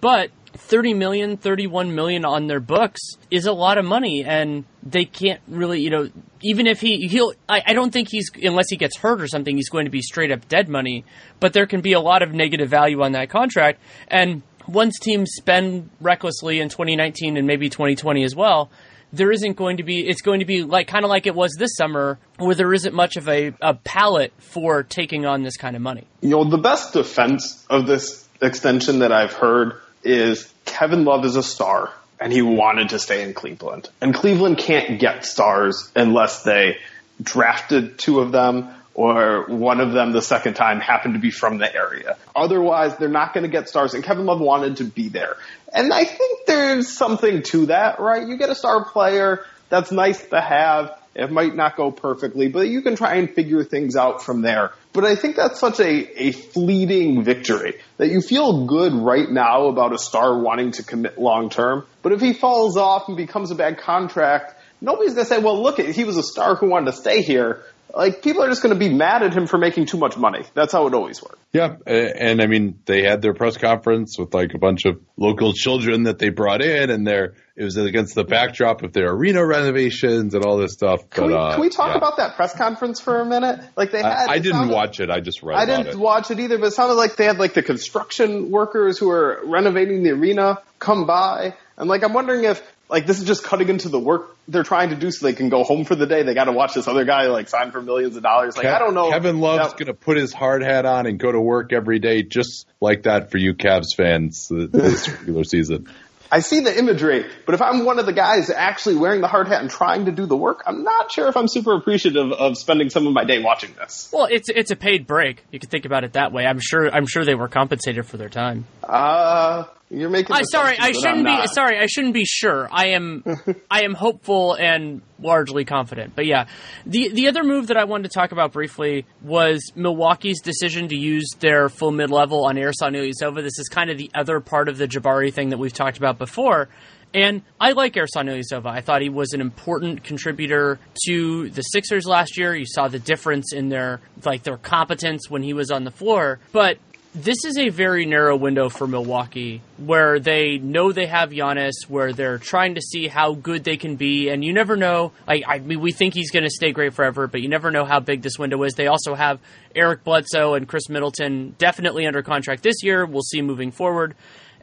Speaker 2: But 30 million, 31 million on their books is a lot of money and they can't really, you know, even if he, he'll, I, I don't think he's, unless he gets hurt or something, he's going to be straight up dead money, but there can be a lot of negative value on that contract. And once teams spend recklessly in 2019 and maybe 2020 as well, there isn't going to be, it's going to be like, kind of like it was this summer where there isn't much of a, a palette for taking on this kind of money.
Speaker 3: You know, the best defense of this extension that I've heard is Kevin Love is a star and he wanted to stay in Cleveland. And Cleveland can't get stars unless they drafted two of them or one of them the second time happened to be from the area. Otherwise, they're not going to get stars and Kevin Love wanted to be there. And I think there's something to that, right? You get a star player, that's nice to have. It might not go perfectly, but you can try and figure things out from there. But I think that's such a, a fleeting victory that you feel good right now about a star wanting to commit long term. But if he falls off and becomes a bad contract, nobody's going to say, well, look, he was a star who wanted to stay here. Like, people are just going to be mad at him for making too much money. That's how it always works.
Speaker 4: Yeah, and I mean they had their press conference with like a bunch of local children that they brought in, and their it was against the backdrop of their arena renovations and all this stuff.
Speaker 3: Can,
Speaker 4: but,
Speaker 3: we,
Speaker 4: uh,
Speaker 3: can we talk
Speaker 4: yeah.
Speaker 3: about that press conference for a minute? Like they had.
Speaker 4: I, I didn't
Speaker 3: sounded-
Speaker 4: watch it. I just read
Speaker 3: I didn't
Speaker 4: it.
Speaker 3: watch it either, but it sounded like they had like the construction workers who were renovating the arena come by, and like I'm wondering if like this is just cutting into the work they're trying to do so they can go home for the day. They got to watch this other guy like sign for millions of dollars. Like I don't know.
Speaker 4: Kevin Love's
Speaker 3: That-
Speaker 4: going to put his hard hat on and go to work every day, just like that for you Cavs fans this regular season.
Speaker 3: I see the imagery, but if I'm one of the guys actually wearing the hard hat and trying to do the work, I'm not sure if I'm super appreciative of spending some of my day watching this.
Speaker 2: Well, it's it's a paid break. You could think about it that way. I'm sure I'm sure they were compensated for their time.
Speaker 3: Uh, you're making.
Speaker 2: I sorry, I
Speaker 3: assumptions that I'm
Speaker 2: shouldn't be sorry, I shouldn't be sure. I am I am hopeful and largely confident. But yeah, the the other move that I wanted to talk about briefly was Milwaukee's decision to use their full mid level on Ersan Ilyasova. This is kind of the other part of the Jabari thing that we've talked about before. And I like Ersan Ilyasova. I thought he was an important contributor to the Sixers last year. You saw the difference in their like their competence when he was on the floor. But this is a very narrow window for Milwaukee where they know they have Giannis, where they're trying to see how good they can be, and you never know. I mean, we think he's going to stay great forever, but you never know how big this window is. They also have Eric Bledsoe and Khris Middleton definitely under contract this year. We'll see moving forward.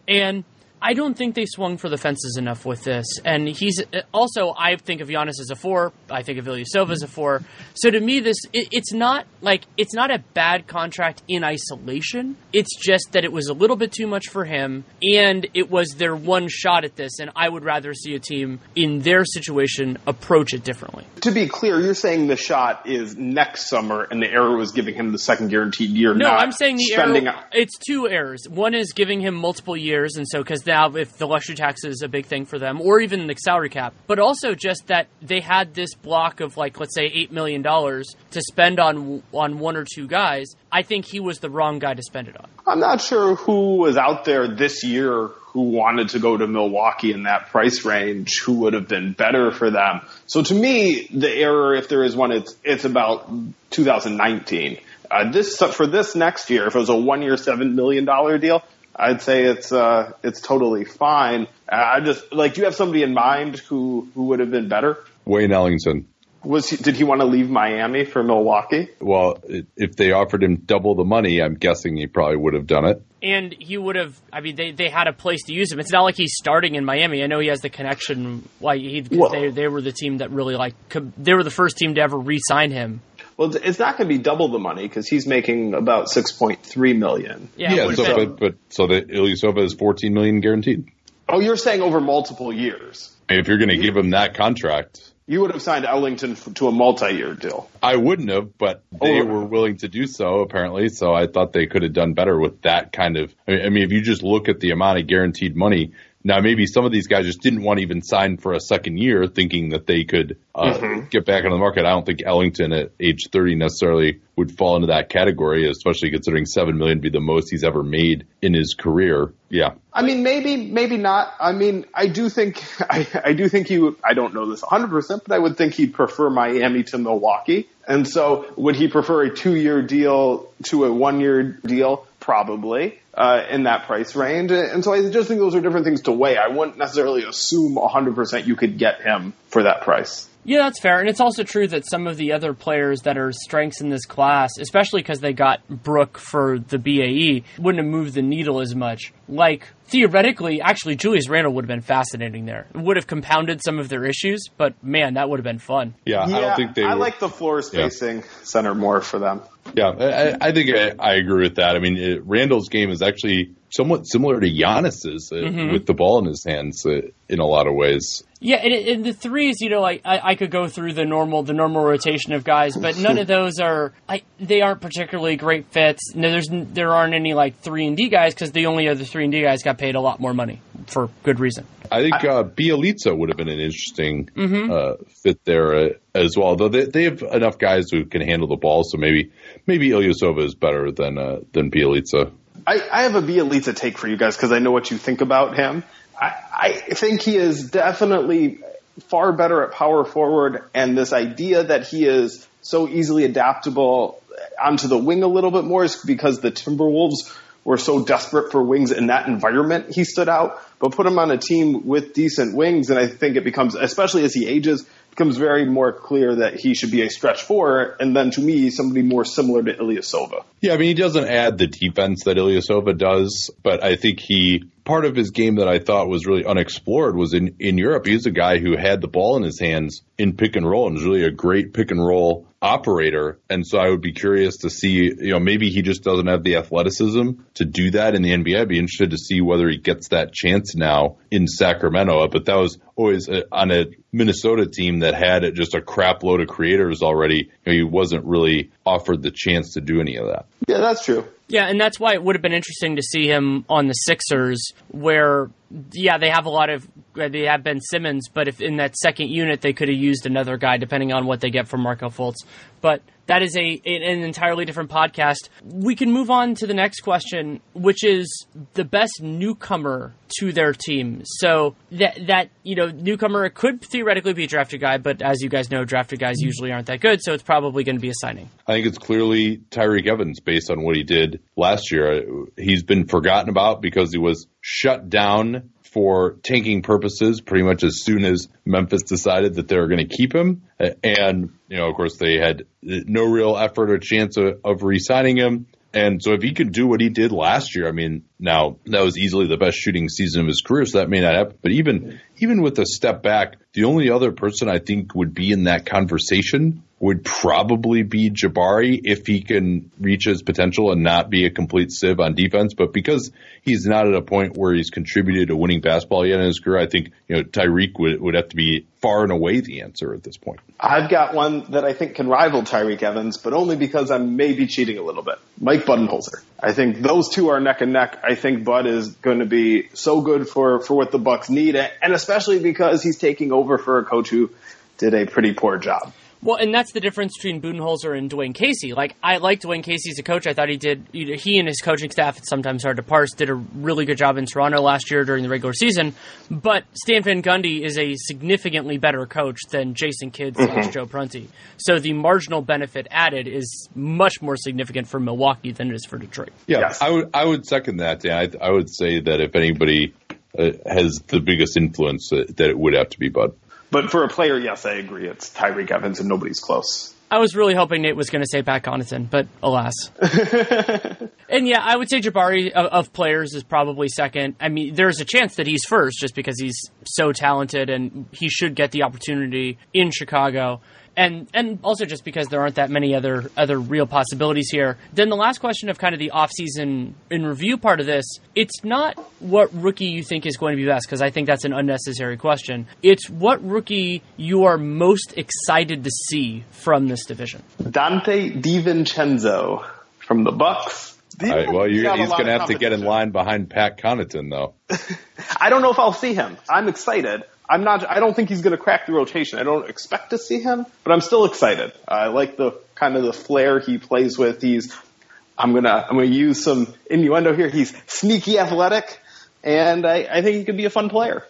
Speaker 2: And I don't think they swung for the fences enough with this. And he's also, I think of Giannis as a four. I think of Ilyasova as a four. So to me, this it, it's not like it's not a bad contract in isolation. It's just that it was a little bit too much for him, and it was their one shot at this. And I would rather see a team in their situation approach it differently.
Speaker 3: To be clear, you're saying the shot is next summer, and the error was giving him the second guaranteed year.
Speaker 2: No, I'm saying the
Speaker 3: spending
Speaker 2: error. It's two errors. One is giving him multiple years, and so because now if the luxury tax is a big thing for them, or even the salary cap, but also just that they had this block of like let's say eight million dollars to spend on on one or two guys. I think he was the wrong guy to spend it on.
Speaker 3: I'm not sure who was out there this year who wanted to go to Milwaukee in that price range, who would have been better for them. So to me, the error, if there is one, it's it's about 2019. Uh, this for this next year, if it was a one year, seven million dollar deal, I'd say it's uh, it's totally fine. Uh, I just like, do you have somebody in mind who who would have been better?
Speaker 4: Wayne Ellington.
Speaker 3: Was he, did he want to leave Miami for Milwaukee?
Speaker 4: Well, if they offered him double the money, I'm guessing he probably would have done it.
Speaker 2: And he would have. I mean, they, they had a place to use him. It's not like he's starting in Miami. I know he has the connection. Like he, well, they they were the team that really like. They were the first team to ever re-sign him.
Speaker 3: Well, it's not going to be double the money because he's making about six point three million.
Speaker 4: Yeah, yeah so, but, but so the Ilyasova is fourteen million guaranteed.
Speaker 3: Oh, you're saying over multiple years.
Speaker 4: If you're going to give him that contract,
Speaker 3: you would have signed Ellington to a multi-year deal.
Speaker 4: I wouldn't have, but they oh. were willing to do so apparently. So I thought they could have done better with that kind of. I mean, if you just look at the amount of guaranteed money now, maybe some of these guys just didn't want to even sign for a second year, thinking that they could uh, mm-hmm. get back on the market. I don't think Ellington at age 30 necessarily would fall into that category, especially considering seven million be the most he's ever made in his career. Yeah,
Speaker 3: I mean, maybe, maybe not. I mean, I do think, I, I do think he would. I don't know this 100, percent but I would think he'd prefer Miami to Milwaukee. And so, would he prefer a two-year deal to a one-year deal? Probably uh, in that price range. And so I just think those are different things to weigh. I wouldn't necessarily assume 100% you could get him for that price.
Speaker 2: Yeah, that's fair. And it's also true that some of the other players that are strengths in this class, especially because they got Brook for the BAE, wouldn't have moved the needle as much. Like, theoretically, actually, Julius Randle would have been fascinating there. It would have compounded some of their issues, but man, that would have been fun.
Speaker 4: Yeah, yeah I don't think they. I
Speaker 3: were, like the floor spacing yeah. center more for them.
Speaker 4: Yeah, I, I think I, I, agree with that. I mean, it, Randle's game is actually somewhat similar to Giannis's uh, mm-hmm. with the ball in his hands uh, in a lot of ways.
Speaker 2: Yeah, and, and the threes, you know, like I, I, could go through the normal the normal rotation of guys, but none of those are I, they aren't particularly great fits. No, there's there aren't any like three and D guys because the only other three and D guys got paid a lot more money for good reason.
Speaker 4: I think uh, Bjelica would have been an interesting mm-hmm. uh, fit there uh, as well. Though they, they have enough guys who can handle the ball, so maybe maybe Ilyasova is better than uh, than Bjelica.
Speaker 3: I, I have a Bjelica take for you guys because I know what you think about him. I, I think he is definitely far better at power forward, and this idea that he is so easily adaptable onto the wing a little bit more is because the Timberwolves were so desperate for wings in that environment. He stood out, but put him on a team with decent wings, and I think it becomes, especially as he ages, becomes very more clear that he should be a stretch four, and then to me, somebody more similar to Ilyasova.
Speaker 4: Yeah, I mean, he doesn't add the defense that Ilyasova does, but I think he part of his game that I thought was really unexplored was in in Europe. He's a guy who had the ball in his hands in pick and roll and was really a great pick and roll operator. And so I would be curious to see, you know, maybe he just doesn't have the athleticism to do that in the NBA. I'd be interested to see whether he gets that chance now in Sacramento. But that was always a, on a Minnesota team that had just a crap load of creators already. You know, he wasn't really offered the chance to do any of that.
Speaker 3: Yeah, that's true.
Speaker 2: Yeah, and that's why it would have been interesting to see him on the Sixers, where yeah, they have a lot of uh, they have Ben Simmons, but if in that second unit they could have used another guy, depending on what they get from Markelle Fultz. But that is a an entirely different podcast. We can move on to the next question, which is the best newcomer to their team. So that that you know newcomer could theoretically be a drafted guy, but as you guys know, drafted guys usually aren't that good, so it's probably going to be a signing.
Speaker 4: I think it's clearly Tyreke Evans based on what he did last year. He's been forgotten about because he was shut down for tanking purposes pretty much as soon as Memphis decided that they were going to keep him. And, you know, of course, they had no real effort or chance of, of re signing him. And so if he could do what he did last year, I mean, now that was easily the best shooting season of his career, so that may not happen. But even even with a step back, the only other person I think would be in that conversation would probably be Jabari if he can reach his potential and not be a complete sieve on defense. But because he's not at a point where he's contributed to winning basketball yet in his career, I think you know Tyreke would would have to be far and away the answer at this point.
Speaker 3: I've got one that I think can rival Tyreke Evans, but only because I'm maybe cheating a little bit. Mike Budenholzer. I think those two are neck and neck. I think Bud is going to be so good for for what the Bucks need, and especially because he's taking over for a coach who did a pretty poor job.
Speaker 2: Well, and that's the difference between Budenholzer and Dwane Casey. Like, I like Dwane Casey as a coach. I thought he did, he and his coaching staff, it's sometimes hard to parse, did a really good job in Toronto last year during the regular season. But Stan Van Gundy is a significantly better coach than Jason Kidd slash mm-hmm. Joe Prunty. So the marginal benefit added is much more significant for Milwaukee than it is for Detroit.
Speaker 4: Yeah, yes. I would I would second that. Yeah, I, I would say that if anybody uh, has the biggest influence, uh, that it would have to be Bud.
Speaker 3: But for a player, yes, I agree. It's Tyreke Evans, and nobody's close.
Speaker 2: I was really hoping Nate was going to say Pat Connaughton, but alas. and yeah, I would say Jabari of, of, players is probably second. I mean, there's a chance that he's first just because he's so talented and he should get the opportunity in Chicago and and also just because there aren't that many other other real possibilities here. Then the last question of kind of the offseason in review part of this, it's not what rookie you think is going to be best because I think that's an unnecessary question. It's what rookie you are most excited to see from this division.
Speaker 3: Donte DiVincenzo from the Bucks.
Speaker 4: Right, well, he's going to have to get in line behind Pat Connaughton, though.
Speaker 3: I don't know if I'll see him. I'm excited. I'm not. I don't think he's going to crack the rotation. I don't expect to see him, but I'm still excited. I like the kind of the flair he plays with. He's. I'm gonna. I'm gonna use some innuendo here. He's sneaky athletic, and I, I think he could be a fun player.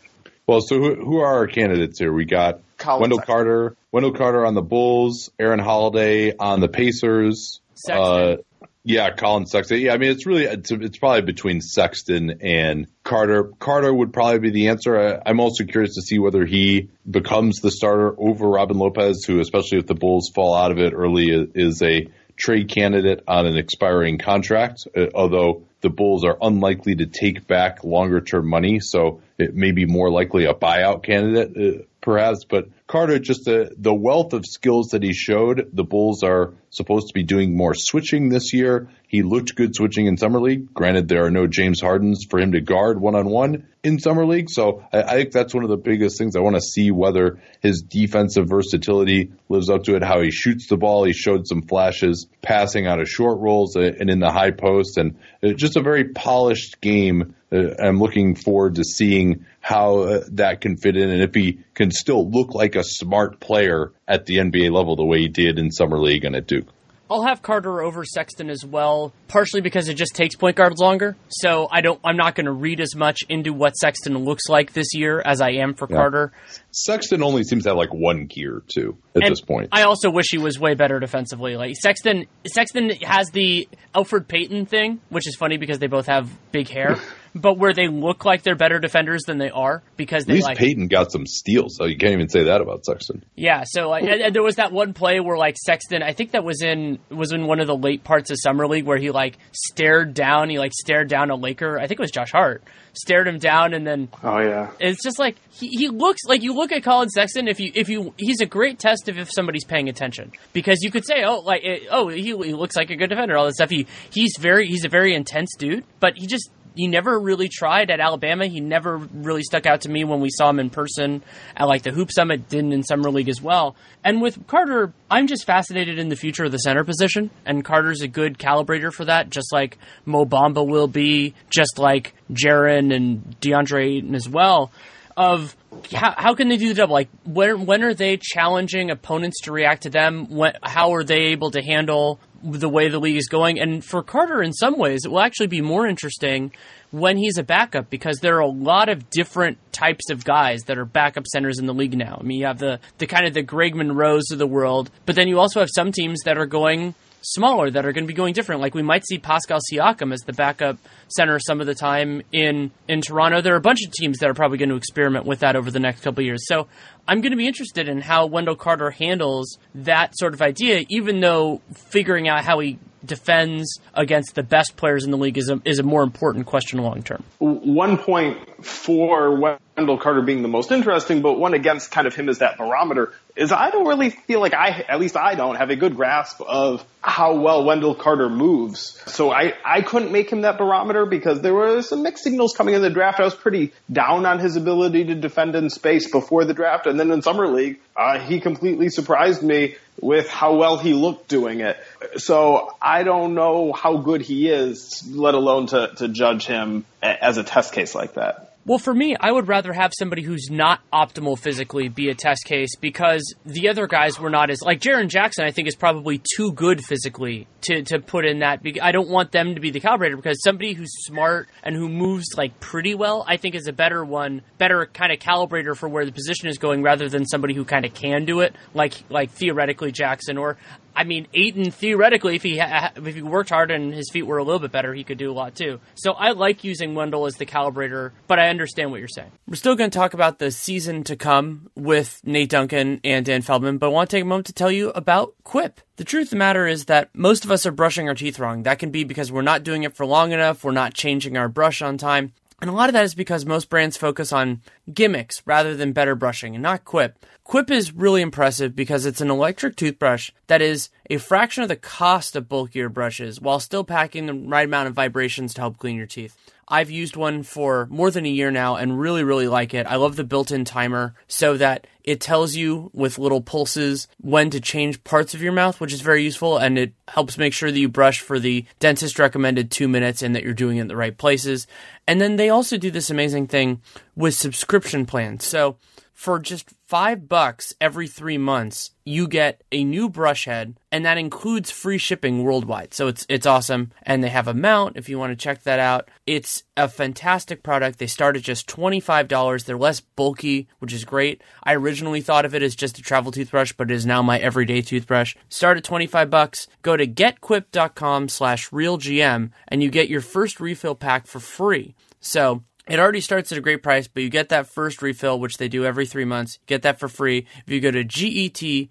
Speaker 4: Well, so who, who are our candidates here? We got Collin Wendell Sexton. Carter, Wendell Carter on the Bulls, Aaron Holiday on the Pacers.
Speaker 2: Uh,
Speaker 4: yeah, Collin Sexton. Yeah, I mean, it's really it's, it's, probably between Sexton and Carter. Carter would probably be the answer. I, am also curious to see whether he becomes the starter over Robin Lopez, who, especially if the Bulls fall out of it early, is a trade candidate on an expiring contract. Uh, although the Bulls are unlikely to take back longer term money, so it may be more likely a buyout candidate, uh, perhaps. But Carter, just the, the wealth of skills that he showed, the Bulls are supposed to be doing more switching this year. He looked good switching in Summer League. Granted, there are no James Hardens for him to guard one on one in Summer League. So I, I, think that's one of the biggest things. I want to see whether his defensive versatility lives up to it, how he shoots the ball. He showed some flashes passing out of short rolls and in the high post and just a very polished game uh, I'm looking forward to seeing how uh, that can fit in and if he can still look like a smart player at the NBA level the way he did in summer league and at Duke.
Speaker 2: I'll have Carter over Sexton as well, partially because it just takes point guards longer. So I don't. I'm not going to read as much into what Sexton looks like this year as I am for yeah. Carter.
Speaker 4: Sexton only seems to have like one gear too at
Speaker 2: and
Speaker 4: this point.
Speaker 2: I also wish he was way better defensively. Like Sexton, Sexton has the Elfrid Payton thing, which is funny because they both have big hair. but where they look like they're better defenders than they are because they
Speaker 4: at least
Speaker 2: like,
Speaker 4: Payton got some steals, so you can't even say that about Sexton.
Speaker 2: Yeah, so like, and, and there was that one play where like Sexton, I think that was in was in one of the late parts of summer league where he like stared down, he like stared down a Laker. I think it was Josh Hart stared him down and then
Speaker 3: oh yeah
Speaker 2: it's just like he, he looks like you look at Collin Sexton if you if you he's a great test of if somebody's paying attention because you could say oh like oh he, he looks like a good defender all this stuff he he's very he's a very intense dude but he just he never really tried at Alabama. He never really stuck out to me when we saw him in person at like the Hoop Summit, didn't in Summer League as well. And with Carter, I'm just fascinated in the future of the center position, and Carter's a good calibrator for that, just like Mo Bamba will be, just like Jaren and DeAndre Ayton as well. Of how, how can they do the double? Like when when are they challenging opponents to react to them? When, how are they able to handle the way the league is going? And for Carter, in some ways, it will actually be more interesting when he's a backup because there are a lot of different types of guys that are backup centers in the league now. I mean, you have the the kind of the Greg Monroes of the world, but then you also have some teams that are going smaller that are going to be going different. Like we might see Pascal Siakam as the backup center some of the time in in Toronto. There are a bunch of teams that are probably going to experiment with that over the next couple years. So I'm going to be interested in how Wendell Carter handles that sort of idea, even though figuring out how he defends against the best players in the league is a, is a more important question long term.
Speaker 3: One point for Wendell Carter being the most interesting, but one against kind of him as that barometer is I don't really feel like I, at least I don't have a good grasp of how well Wendell Carter moves. So I, I couldn't make him that barometer because there were some mixed signals coming in the draft. I was pretty down on his ability to defend in space before the draft. And then in summer league, uh, he completely surprised me with how well he looked doing it. So I don't know how good he is, let alone to, to judge him as a test case like that.
Speaker 2: Well, for me, I would rather have somebody who's not optimal physically be a test case because the other guys were not as like Jaren Jackson. I think is probably too good physically to to put in that. I don't want them to be the calibrator because somebody who's smart and who moves like pretty well, I think is a better one, better kind of calibrator for where the position is going rather than somebody who kind of can do it, like like theoretically Jackson or I mean, Ayton theoretically, if he ha- if he worked hard and his feet were a little bit better, he could do a lot too. So I like using Wendell as the calibrator, but I understand what you're saying. We're still going to talk about the season to come with Nate Duncan and Dan Feldman, but I want to take a moment to tell you about Quip. The truth of the matter is that most of us are brushing our teeth wrong. That can be because we're not doing it for long enough, we're not changing our brush on time. And a lot of that is because most brands focus on gimmicks rather than better brushing and not Quip. Quip is really impressive because it's an electric toothbrush that is a fraction of the cost of bulkier brushes while still packing the right amount of vibrations to help clean your teeth. I've used one for more than a year now and really, really like it. I love the built in timer so that it tells you with little pulses when to change parts of your mouth, which is very useful. And it helps make sure that you brush for the dentist recommended two minutes and that you're doing it in the right places. And then they also do this amazing thing with subscription plans. So for just five bucks every three months, you get a new brush head, and that includes free shipping worldwide. So it's it's awesome, and they have a mount if you want to check that out. It's a fantastic product. They start at just twenty five dollars. They're less bulky, which is great. I originally thought of it as just a travel toothbrush, but it is now my everyday toothbrush. Start at twenty five bucks. Go to getquip.com/realgm, and you get your first refill pack for free. So it already starts at a great price, but you get that first refill, which they do every three months. Get that for free if you go to getquip.com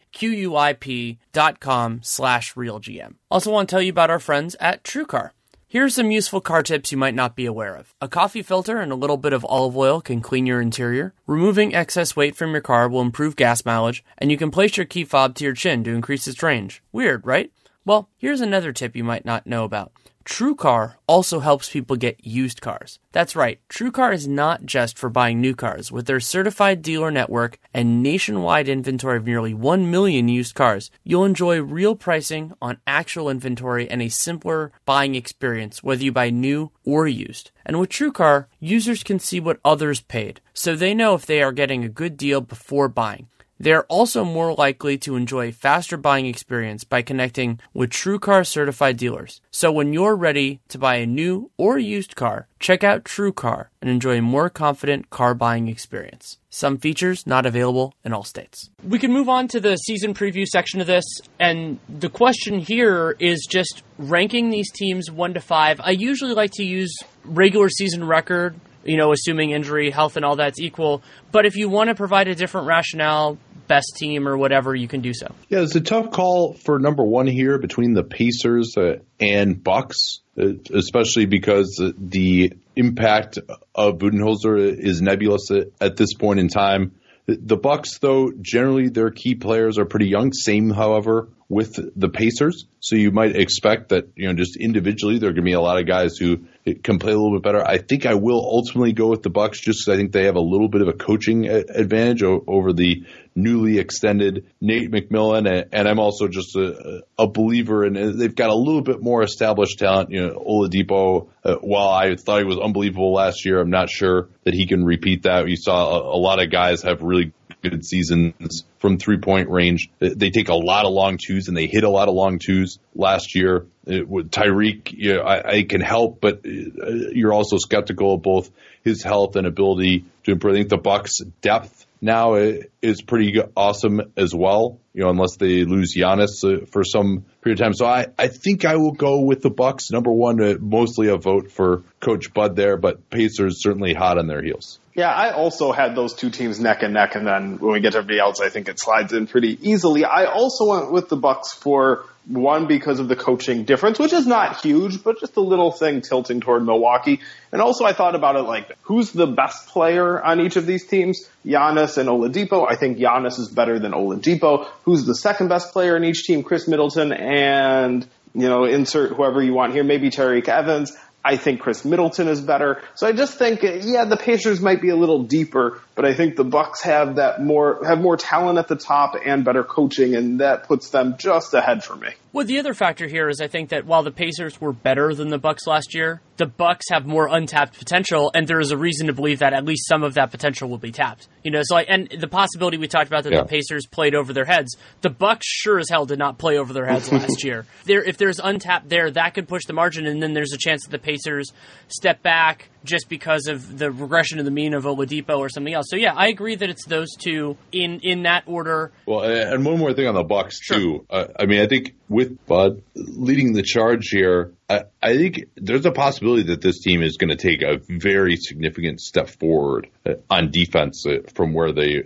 Speaker 2: slash realgm. Also want to tell you about our friends at TrueCar. Here are some useful car tips you might not be aware of. A coffee filter and a little bit of olive oil can clean your interior. Removing excess weight from your car will improve gas mileage, and you can place your key fob to your chin to increase its range. Weird, right? Well, here's another tip you might not know about. TrueCar also helps people get used cars. That's right, TrueCar is not just for buying new cars. With their certified dealer network and nationwide inventory of nearly 1 million used cars, you'll enjoy real pricing on actual inventory and a simpler buying experience, whether you buy new or used. And with TrueCar, users can see what others paid, so they know if they are getting a good deal before buying. They are also more likely to enjoy a faster buying experience by connecting with TrueCar certified dealers. So when you're ready to buy a new or used car, check out TrueCar and enjoy a more confident car buying experience. Some features not available in all states. We can move on to the season preview section of this, and the question here is just ranking these teams 1 to 5. I usually like to use regular season record you know, assuming injury, health, and all that's equal. But if you want to provide a different rationale, best team or whatever, you can do so.
Speaker 4: Yeah, it's a tough call for number one here between the Pacers uh, and Bucks, uh, especially because the impact of Budenholzer is nebulous at, at this point in time. The Bucks, though, generally their key players are pretty young. Same, however, with the Pacers. So you might expect that, you know, just individually, there are going to be a lot of guys who can play a little bit better. I think I will ultimately go with the Bucks just I think they have a little bit of a coaching advantage over the newly extended Nate McMillan. And I'm also just a, a believer in they've got a little bit more established talent. You know, Oladipo, uh, while I thought he was unbelievable last year, I'm not sure that he can repeat that. You saw a, a lot of guys have really good seasons from three point range. They take a lot of long twos and they hit a lot of long twos last year. It, with Tyreke, you know, I, I, can help, but uh, you're also skeptical of both his health and ability to improve. I think the Bucks' depth now is pretty awesome as well. You know, unless they lose Giannis uh, for some period of time. So I, I think I will go with the Bucks. Number one, uh, mostly a vote for Coach Bud there, but Pacers certainly hot on their heels.
Speaker 3: Yeah, I also had those two teams neck and neck, and then when we get to everybody else, I think it slides in pretty easily. I also went with the Bucks for one because of the coaching difference, which is not huge, but just a little thing tilting toward Milwaukee. And also, I thought about it like, who's the best player on each of these teams? Giannis and Oladipo. I think Giannis is better than Oladipo. Who's the second best player in each team? Khris Middleton and you know, insert whoever you want here, maybe Tyreke Evans. I think Khris Middleton is better. So I just think, yeah, the Pacers might be a little deeper, but I think the Bucks have that more have more talent at the top and better coaching, and that puts them just ahead for me.
Speaker 2: Well, the other factor here is I think that while the Pacers were better than the Bucks last year, the Bucks have more untapped potential, and there is a reason to believe that at least some of that potential will be tapped. You know, so like, and the possibility we talked about that yeah. the Pacers played over their heads, the Bucks sure as hell did not play over their heads last year. There, if there's untapped there, that could push the margin, and then there's a chance that the Pacers step back just because of the regression of the mean of Oladipo or something else. So yeah, I agree that it's those two in in that order.
Speaker 4: Well, and one more thing on the Bucks sure. too. Uh, I mean, I think with Bud leading the charge here, I, I think there's a possibility that this team is going to take a very significant step forward uh, on defense uh, from where they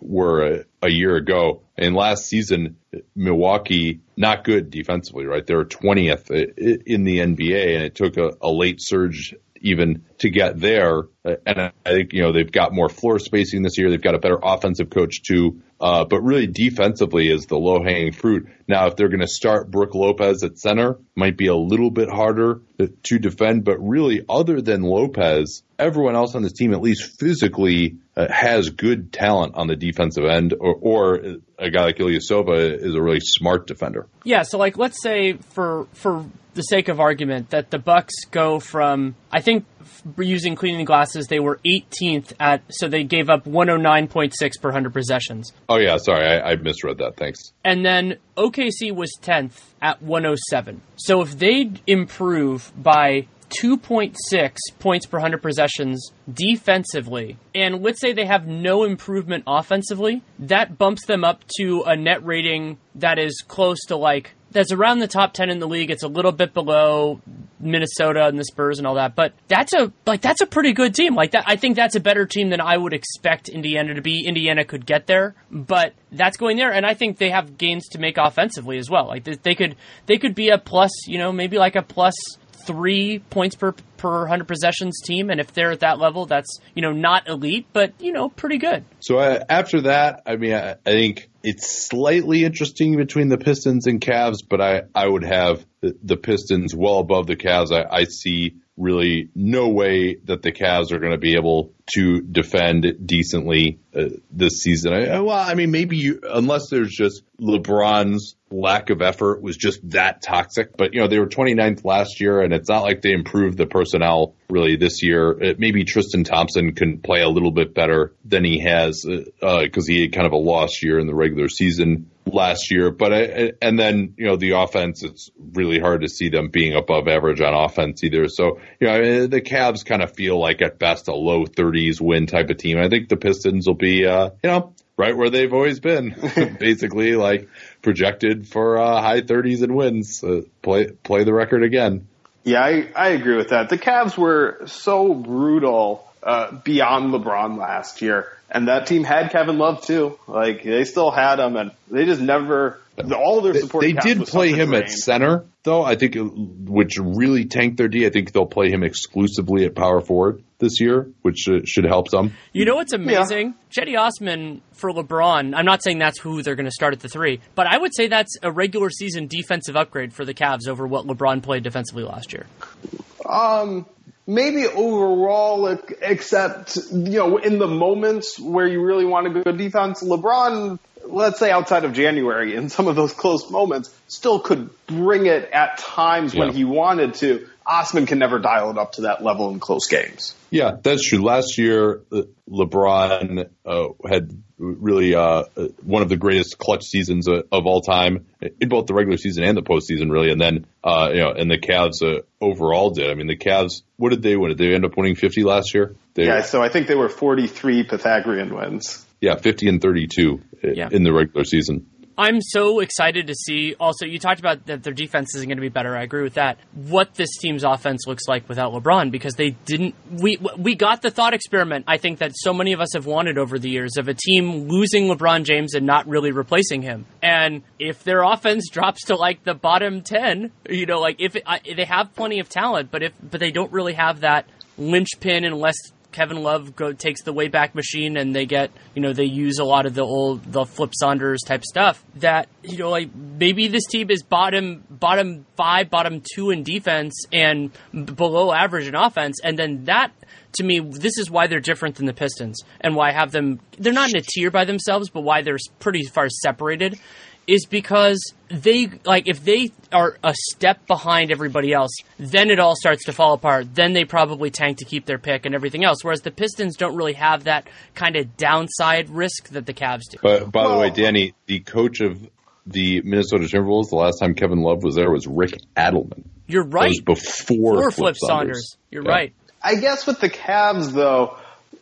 Speaker 4: were a, a, year ago. And last season, Milwaukee, not good defensively, right? They were 20th in the NBA, and it took a, a late surge even to get there. And I think, you know, they've got more floor spacing this year. They've got a better offensive coach too. Uh, but really defensively is the low hanging fruit. Now, if they're going to start Brook Lopez at center, might be a little bit harder to defend. But really, other than Lopez, everyone else on this team, at least physically, uh, has good talent on the defensive end, or, or a guy like Ilyasova is a really smart defender.
Speaker 2: Yeah. So, like, let's say for for the sake of argument that the Bucks go from I think using cleaning glasses they were 18th at so they gave up 109.6 per 100 possessions.
Speaker 4: Oh yeah, sorry, I, I misread that. Thanks.
Speaker 2: And then OKC was 10th at 107. So if they improve by 2.6 points per 100 possessions defensively, and let's say they have no improvement offensively, that bumps them up to a net rating that is close to like that's around the top 10 in the league. It's a little bit below Minnesota and the Spurs and all that, but that's a like that's a pretty good team. Like that I think that's a better team than I would expect Indiana to be. Indiana could get there, but that's going there and I think they have gains to make offensively as well. Like they could they could be a plus, you know, maybe like a plus three points per per 100 possessions team, and if they're at that level, that's you know not elite, but you know pretty good.
Speaker 4: So uh, after that, I mean, I, I, think it's slightly interesting between the Pistons and Cavs, but I I would have the, the Pistons well above the Cavs. I, I see really no way that the Cavs are going to be able to defend decently uh, this season. I, well, I mean, maybe you, unless there's just LeBron's lack of effort was just that toxic. But, you know, they were 29th last year, and it's not like they improved the personnel really this year. It, maybe Tristan Thompson can play a little bit better than he has because uh, he had kind of a lost year in the regular season last year. But I, and then you know the offense, it's really hard to see them being above average on offense either. So you know the Cavs kind of feel like at best a low 30s win type of team. I think the Pistons will be uh, you know right where they've always been, basically like projected for uh, high 30s and wins. Uh, play play the record again.
Speaker 3: Yeah, I, I agree with that. The Cavs were so brutal uh, beyond LeBron last year, and that team had Kevin Love too. Like they still had him, and they just never. All their support.
Speaker 4: They, they did play him at center, though. I think, which really tanked their D. I think they'll play him exclusively at power forward this year, which should, should help some.
Speaker 2: You know what's amazing? Yeah. Cedi Osman for LeBron. I'm not saying that's who they're going to start at the three, but I would say that's a regular season defensive upgrade for the Cavs over what LeBron played defensively last year.
Speaker 3: Um, maybe overall, except you know, in the moments where you really want a good defense, LeBron let's say outside of January, in some of those close moments, still could bring it at times when he wanted to. Osman can never dial it up to that level in close games.
Speaker 4: Yeah, that's true. Last year, uh, LeBron uh, had really uh, one of the greatest clutch seasons uh, of all time in both the regular season and the postseason, really. And then, uh, you know, and the Cavs uh, overall did. I mean, the Cavs, what did they win? Did they end up winning 50 last year? They,
Speaker 3: yeah, so I think they were 43 Pythagorean wins.
Speaker 4: Yeah, 50 and 32 yeah. in the regular season.
Speaker 2: I'm so excited to see. Also, you talked about that their defense isn't going to be better. I agree with that. What this team's offense looks like without LeBron, because they didn't. We we got the thought experiment. I think that so many of us have wanted over the years of a team losing LeBron James and not really replacing him. And if their offense drops to like the bottom ten, you know, like if it, they have plenty of talent, but if but they don't really have that linchpin unless Kevin Love go, takes the Wayback Machine and they get, you know, they use a lot of the old, the Flip Saunders type stuff that, you know, like maybe this team is bottom, bottom five, bottom two in defense and below average in offense. And then that, to me, this is why they're different than the Pistons and why I have them, they're not in a tier by themselves, but why they're pretty far separated is because they like if they are a step behind everybody else, then it all starts to fall apart. Then they probably tank to keep their pick and everything else. Whereas the Pistons don't really have that kind of downside risk that the Cavs do.
Speaker 4: But by the way, Danny, the coach of the Minnesota Timberwolves, the last time Kevin Love was there was Rick Adelman.
Speaker 2: You're right.
Speaker 4: before Flip,
Speaker 2: Flip
Speaker 4: Saunders.
Speaker 2: Saunders. You're yeah. right.
Speaker 3: I guess with the Cavs though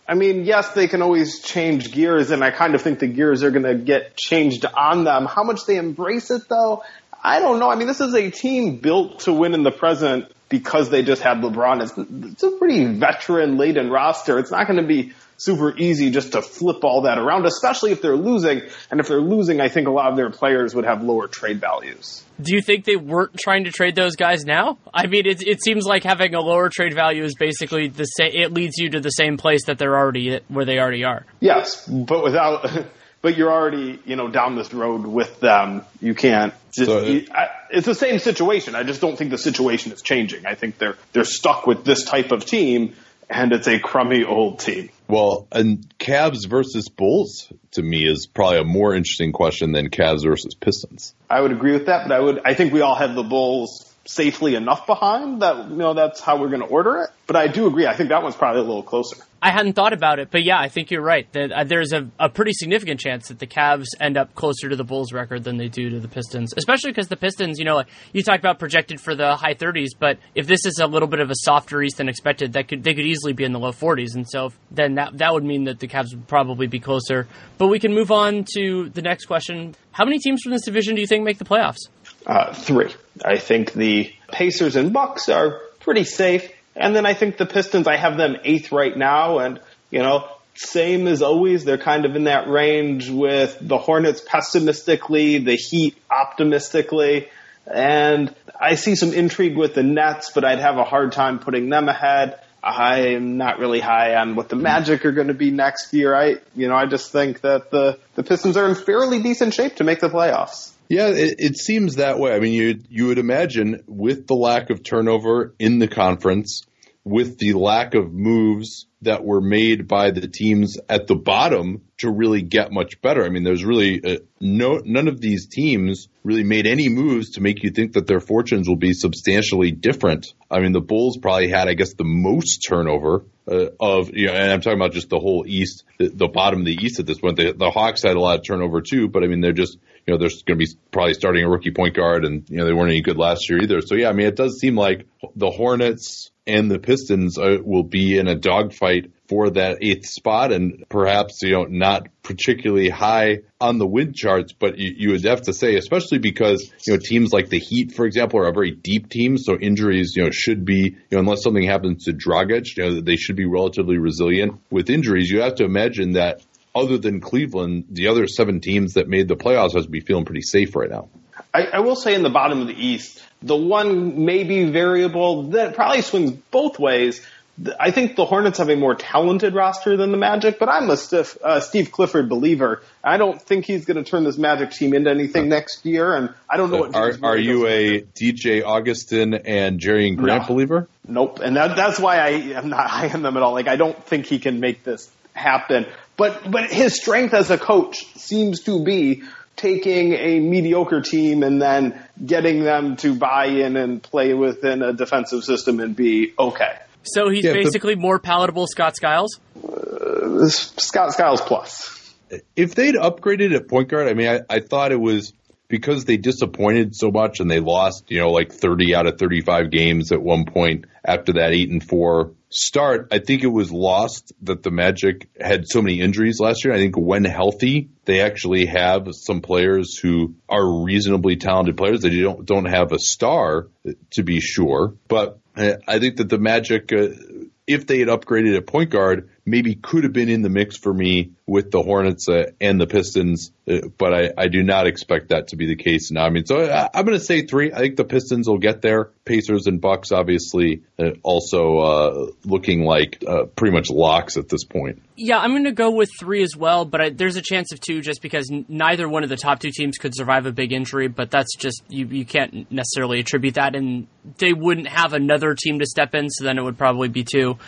Speaker 3: I mean, yes, they can always change gears, and I kind of think the gears are going to get changed on them. How much they embrace it, though, I don't know. I mean, this is a team built to win in the present because they just had LeBron. It's, it's a pretty veteran laden roster. It's not going to be super easy just to flip all that around, especially if they're losing. And if they're losing, I think a lot of their players would have lower trade values.
Speaker 2: Do you think they weren't trying to trade those guys now? I mean, it, it seems like having a lower trade value is basically the same. It leads you to the same place that they're already where they already are.
Speaker 3: Yes, but without. But you're already, you know, down this road with them. You can't. Just, so, uh, you, I, it's the same situation. I just don't think the situation is changing. I think they're they're stuck with this type of team, and it's a crummy old team.
Speaker 4: Well, and Cavs versus Bulls to me is probably a more interesting question than Cavs versus Pistons.
Speaker 3: I would agree with that, but I would I think we all have the Bulls safely enough behind that you know that's how we're going to order it. But I do agree. I think that one's probably a little closer.
Speaker 2: I hadn't thought about it, but yeah, I think you're right. That uh, there's a, a pretty significant chance that the Cavs end up closer to the Bulls record than they do to the Pistons, especially because the Pistons, you know, like, you talked about projected for the high 30s, but if this is a little bit of a softer East than expected, that could they could easily be in the low 40s, and so then that that would mean that the Cavs would probably be closer. But we can move on to the next question: How many teams from this division do you think make the playoffs?
Speaker 3: Uh, three. I think the Pacers and Bucks are pretty safe. And then I think the Pistons, I have them eighth right now. And, you know, same as always, they're kind of in that range with the Hornets pessimistically, the Heat optimistically. And I see some intrigue with the Nets, but I'd have a hard time putting them ahead. I'm not really high on what the Magic are going to be next year. I, you know, I just think that the, the Pistons are in fairly decent shape to make the playoffs.
Speaker 4: Yeah, it, it, seems that way. I mean, you you would imagine with the lack of turnover in the conference, with the lack of moves that were made by the teams at the bottom to really get much better. I mean, there's really uh, no none of these teams really made any moves to make you think that their fortunes will be substantially different. I mean, the Bulls probably had, I guess, the most turnover uh, of you know, and I'm talking about just the whole East, the, the bottom of the East at this point. The, the Hawks had a lot of turnover too, but I mean, they're just you know, they're going to be probably starting a rookie point guard, and you know they weren't any good last year either. So yeah, I mean, it does seem like the Hornets and the Pistons uh, will be in a dogfight for that eighth spot, and perhaps you know not particularly high on the win charts, but you, you, would have to say, especially because you know teams like the Heat, for example, are a very deep team, so injuries you know should be you know unless something happens to Dragic, you know they should be relatively resilient with injuries. You have to imagine that other than Cleveland, the other seven teams that made the playoffs has to be feeling pretty safe right now.
Speaker 3: I, I will say in the bottom of the East, the one maybe variable that probably swings both ways I think the Hornets have a more talented roster than the Magic, but I'm a stiff, uh, Steve Clifford believer. I don't think he's going to turn this Magic team into anything next year, and I don't know what.
Speaker 4: Are, are you a DJ Augustin and Jerian Grant
Speaker 3: No.
Speaker 4: believer?
Speaker 3: Nope, and that, that's why I am not high on them at all. Like I don't think he can make this happen. But but his strength as a coach seems to be taking a mediocre team and then getting them to buy in and play within a defensive system and be okay.
Speaker 2: So he's
Speaker 4: Yeah, the-
Speaker 2: basically more palatable Scott Skiles.
Speaker 3: Uh, Scott Skiles plus.
Speaker 4: if they'd upgraded at point guard, I mean, I, I thought it was because they disappointed so much and they lost, you know, like 30 out of 35 games at one point after that eight and four start. I think it was lost that the Magic had so many injuries last year. I think when healthy, they actually have some players who are reasonably talented players. They don't, don't have a star to be sure, but uh, I think that the Magic, uh, if they had upgraded at point guard, maybe could have been in the mix for me with the Hornets uh, and the Pistons, uh, but I, I do not expect that to be the case now. I mean, so I, I'm going to say three. I think the Pistons will get there. Pacers and Bucks, obviously, uh, also uh, looking like uh, pretty much locks at this point.
Speaker 2: Yeah, I'm going to go with three as well, but I, there's a chance of two just because n- neither one of the top two teams could survive a big injury. But that's just you you can't necessarily attribute that, and they wouldn't have another team to step in, so then it would probably be two.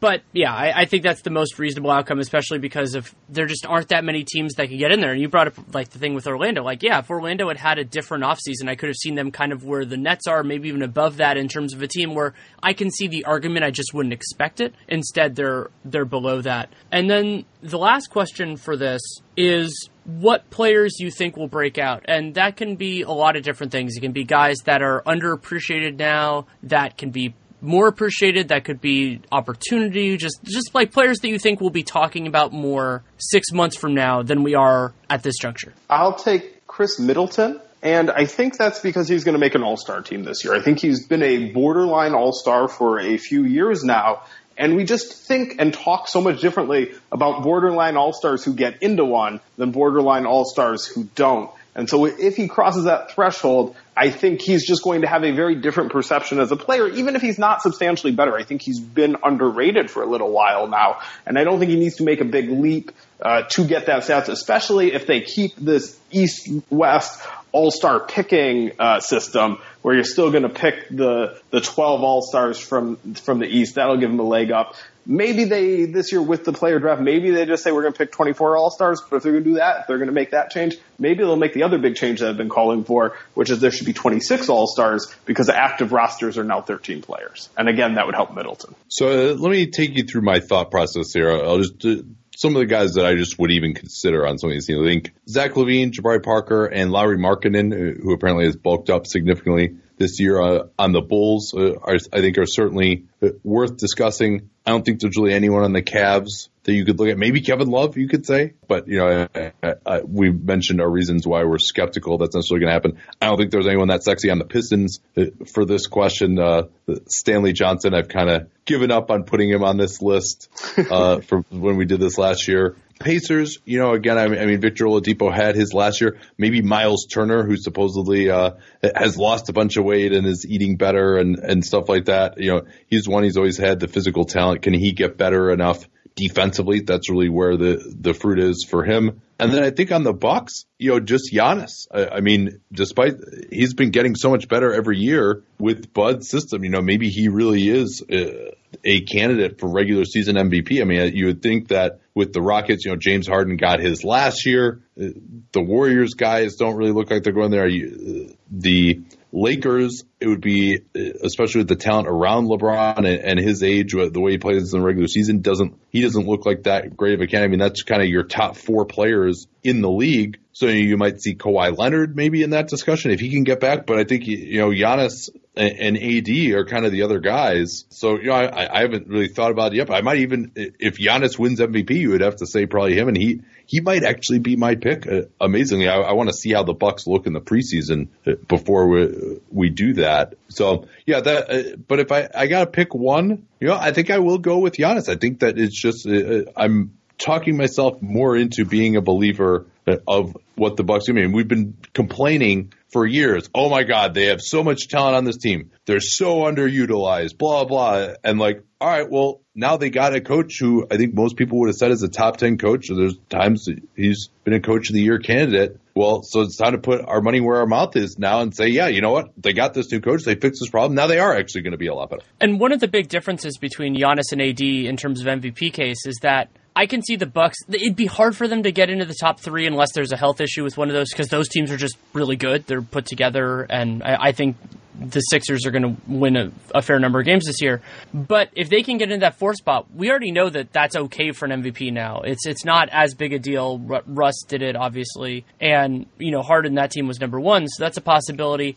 Speaker 2: But yeah, I, I think that's the most reasonable outcome, especially because if there just aren't that many teams that can get in there. And you brought up like the thing with Orlando. Like, yeah, if Orlando had had a different offseason, I could have seen them kind of where the Nets are, maybe even above that in terms of a team where I can see the argument. I just wouldn't expect it. Instead, they're they're below that. And then the last question for this is what players you think will break out. And that can be a lot of different things. It can be guys that are underappreciated now, that can be more appreciated, that could be opportunity, just just like players that you think we'll be talking about more six months from now than we are at this juncture.
Speaker 3: I'll take Khris Middleton. And I think that's because he's going to make an all-star team this year. I think he's been a borderline all-star for a few years now. And we just think and talk so much differently about borderline all-stars who get into one than borderline all-stars who don't. And so if he crosses that threshold, I think he's just going to have a very different perception as a player, even if he's not substantially better. I think he's been underrated for a little while now. And I don't think he needs to make a big leap uh, to get that stats, especially if they keep this east-west all-star picking uh, system where you're still going to pick the the 12 all-stars from from the east that'll give him a leg up maybe they this year with the player draft maybe they just say we're going to pick 24 all-stars but if they're going to do that if they're going to make that change. Maybe they'll make the other big change that i've been calling for which is there should be 26 all-stars because the active rosters are now 13 players. And again that would help middleton.
Speaker 4: So uh, let me take you through my thought process here. I'll just uh, some of the guys that I just would even consider on some of these teams. I think Zach LaVine, Jabari Parker, and Lauri Markkanen, uh, who apparently has bulked up significantly this year uh, on the Bulls, uh, are, I think are certainly uh, worth discussing. I don't think there's really anyone on the Cavs that you could look at. Maybe Kevin Love, you could say, but you know, I, I, I, we mentioned our reasons why we're skeptical that's necessarily going to happen. I don't think there's anyone that sexy on the Pistons uh, for this question. Uh, Stanley Johnson, I've kind of given up on putting him on this list uh, for when we did this last year. Pacers, you know, again, I mean, I mean, Victor Oladipo had his last year. Maybe Miles Turner, who supposedly uh, has lost a bunch of weight and is eating better and and stuff like that. You know, he's one. He's always had the physical talent. Can he get better enough defensively? That's really where the the fruit is for him. And then I think on the Bucks, you know, just Giannis. I, I mean, despite he's been getting so much better every year with Bud's system, you know, maybe he really is a, a candidate for regular season MVP. I mean, you would think that with the Rockets, you know, James Harden got his last year. Uh, The Warriors guys don't really look like they're going there. You- The Lakers, it would be, especially with the talent around LeBron and, and his age, the way he plays in the regular season, doesn't he doesn't look like that great of a candidate. I mean, that's kind of your top four players in the league. So you might see Kawhi Leonard maybe in that discussion if he can get back. But I think you know Giannis and, and AD are kind of the other guys. So you know I, I haven't really thought about it yet. I might even if Giannis wins MVP, you would have to say probably him, and he he might actually be my pick. Uh, amazingly, I, I want to see how the Bucks look in the preseason uh, before we we do that. So yeah, that. Uh, but if I I got to pick one, you know, I think I will go with Giannis. I think that it's just uh, I'm talking myself more into being a believer of what the Bucks do. I mean, we've been complaining for years, oh my God, they have so much talent on this team. They're so underutilized, blah, blah. And like, all right, well, now they got a coach who I think most people would have said is a top 10 coach. So there's times he's been a coach of the year candidate. Well, so it's time to put our money where our mouth is now and say, yeah, you know what? They got this new coach. They fixed this problem. Now they are actually going to be a lot better.
Speaker 2: And one of the big differences between Giannis and AD in terms of MVP case is that I can see the Bucks. It'd be hard for them to get into the top three unless there's a health issue with one of those because those teams are just really good. They're put together, and I, I think the Sixers are going to win a, a, fair number of games this year. But if they can get into that four spot, we already know that that's okay for an MVP now. It's it's not as big a deal. Russ did it obviously, and you know Harden that team was number one, so that's a possibility.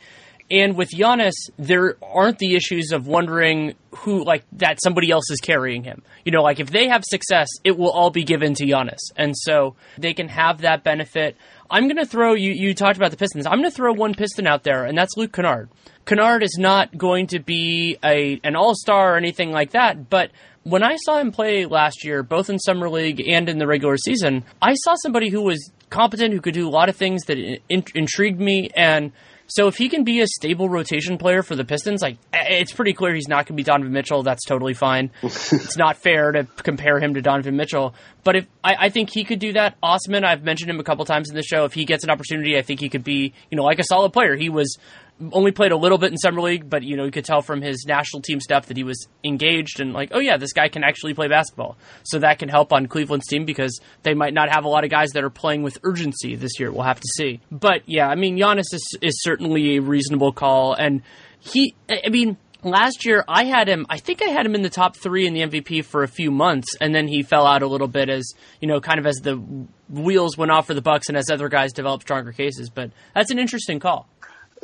Speaker 2: And with Giannis, there aren't the issues of wondering who, like, that somebody else is carrying him. You know, like, if they have success, it will all be given to Giannis. And so they can have that benefit. I'm going to throw, you, you talked about the Pistons. I'm going to throw one Piston out there, and that's Luke Kennard. Kennard is not going to be a an all star or anything like that, but when I saw him play last year, both in summer league and in the regular season, I saw somebody who was competent, who could do a lot of things that in- intrigued me, and so if he can be a stable rotation player for the Pistons, like it's pretty clear he's not going to be Donovan Mitchell. That's totally fine. it's not fair to compare him to Donovan Mitchell. But if I, I, think he could do that, Osman, I've mentioned him a couple times in the show. If he gets an opportunity, I think he could be, you know, like a solid player. He was only played a little bit in summer league, but you know you could tell from his national team stuff that he was engaged and like, oh yeah, this guy can actually play basketball. So that can help on Cleveland's team because they might not have a lot of guys that are playing with urgency this year. We'll have to see. But yeah, I mean Giannis is, is certainly a reasonable call, and he, I mean. Last year, I had him. I think I had him in the top three in the MVP for a few months, and then he fell out a little bit as you know, kind of as the wheels went off for the Bucks and as other guys developed stronger cases. But that's an interesting call.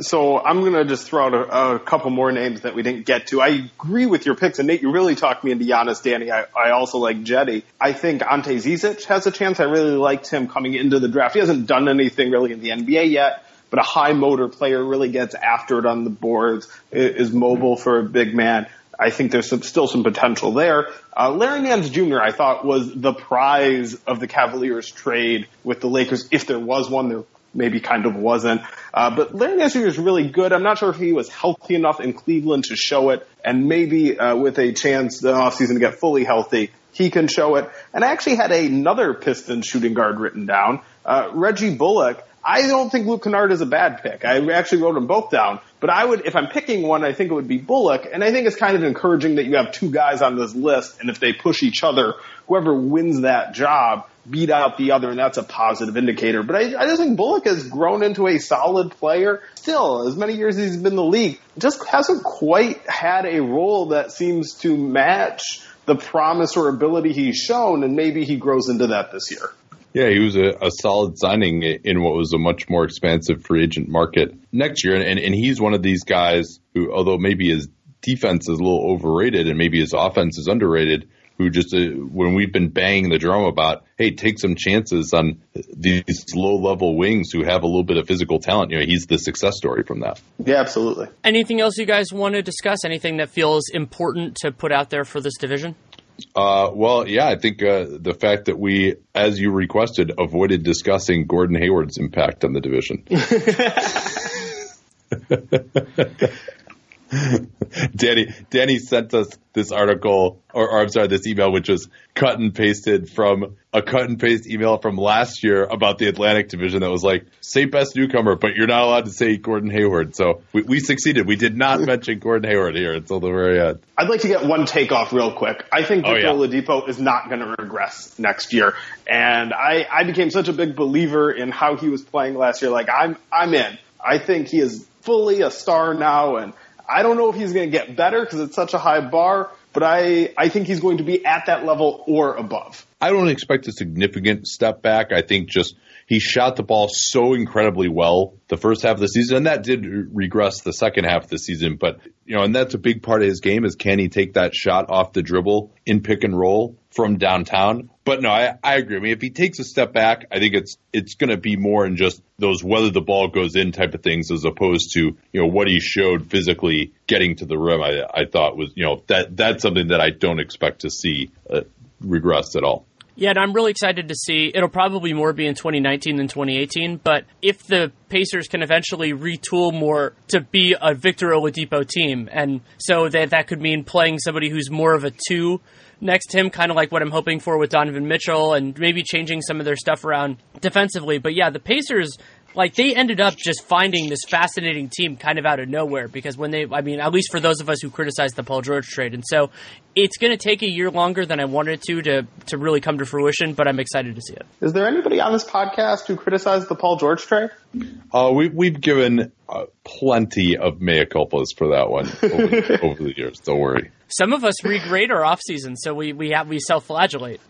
Speaker 3: So I'm going to just throw out a, a, couple more names that we didn't get to. I agree with your picks, and Nate, you really talked me into Giannis, Danny. I, I also like Jetty. I think Ante Zizic has a chance. I really liked him coming into the draft. He hasn't done anything really in the NBA yet, but a high motor player really gets after it on the boards, is mobile for a big man. I think there's some, still some potential there. Uh, Larry Nance Jr. I thought was the prize of the Cavaliers trade with the Lakers, if there was one. There maybe kind of wasn't. Uh, but Larry Nance Jr. is really good. I'm not sure if he was healthy enough in Cleveland to show it, and maybe uh, with a chance the offseason to get fully healthy, he can show it. And I actually had another Piston shooting guard written down, uh, Reggie Bullock. I don't think Luke Kennard is a bad pick. I actually wrote them both down. But I would, if I'm picking one, I think it would be Bullock. And I think it's kind of encouraging that you have two guys on this list, and if they push each other, whoever wins that job beat out the other, and that's a positive indicator. But I, I just think Bullock has grown into a solid player. Still, as many years as he's been in the league, just hasn't quite had a role that seems to match the promise or ability he's shown, and maybe he grows into that this year.
Speaker 4: Yeah, he was a, a, solid signing in what was a much more expansive free agent market next year. And, and he's one of these guys who, although maybe his defense is a little overrated and maybe his offense is underrated, who just, uh, when we've been banging the drum about, hey, take some chances on these low level wings who have a little bit of physical talent, you know, he's the success story from that.
Speaker 3: Yeah, absolutely.
Speaker 2: Anything else you guys want to discuss? Anything that feels important to put out there for this division?
Speaker 4: Uh, well, yeah, I think uh, the fact that we, as you requested, avoided discussing Gordon Hayward's impact on the division. Danny Danny sent us this article, or, or, I'm sorry, this email, which was cut and pasted from a cut and paste email from last year about the Atlantic Division that was like, say best newcomer, but you're not allowed to say Gordon Hayward. So we, we succeeded. We did not mention Gordon Hayward here until the very end.
Speaker 3: I'd like to get one take off real quick. I think oh, Victor oh, yeah. Oladipo is not going to regress next year, and I I became such a big believer in how he was playing last year. Like I'm I'm in. I think he is fully a star now and I don't know if he's going to get better because it's such a high bar, but I, I think he's going to be at that level or above.
Speaker 4: I don't expect a significant step back. I think just he shot the ball so incredibly well the first half of the season, and that did regress the second half of the season. But you know, and that's a big part of his game is can he take that shot off the dribble in pick and roll from downtown? But no, I, I agree. I mean, if he takes a step back, I think it's it's going to be more in just those whether the ball goes in type of things as opposed to you know what he showed physically getting to the rim. I I thought was you know that that's something that I don't expect to see uh, regress at all.
Speaker 2: Yeah, and I'm really excited to see. It'll probably more be in 2019 than 2018, but if the Pacers can eventually retool more to be a Victor Oladipo team, and so that that could mean playing somebody who's more of a two next to him, kind of like what I'm hoping for with Donovan Mitchell, and maybe changing some of their stuff around defensively. But yeah, the Pacers like they ended up just finding this fascinating team kind of out of nowhere because when they I mean at least for those of us who criticized the Paul George trade and so it's going to take a year longer than I wanted to to to really come to fruition but I'm excited to see it.
Speaker 3: Is there anybody on this podcast who criticized the Paul George trade?
Speaker 4: Uh, we we've given uh, plenty of mea culpas for that one over, over the years. Don't worry.
Speaker 2: Some of us regrade our off season so we we have we self-flagellate.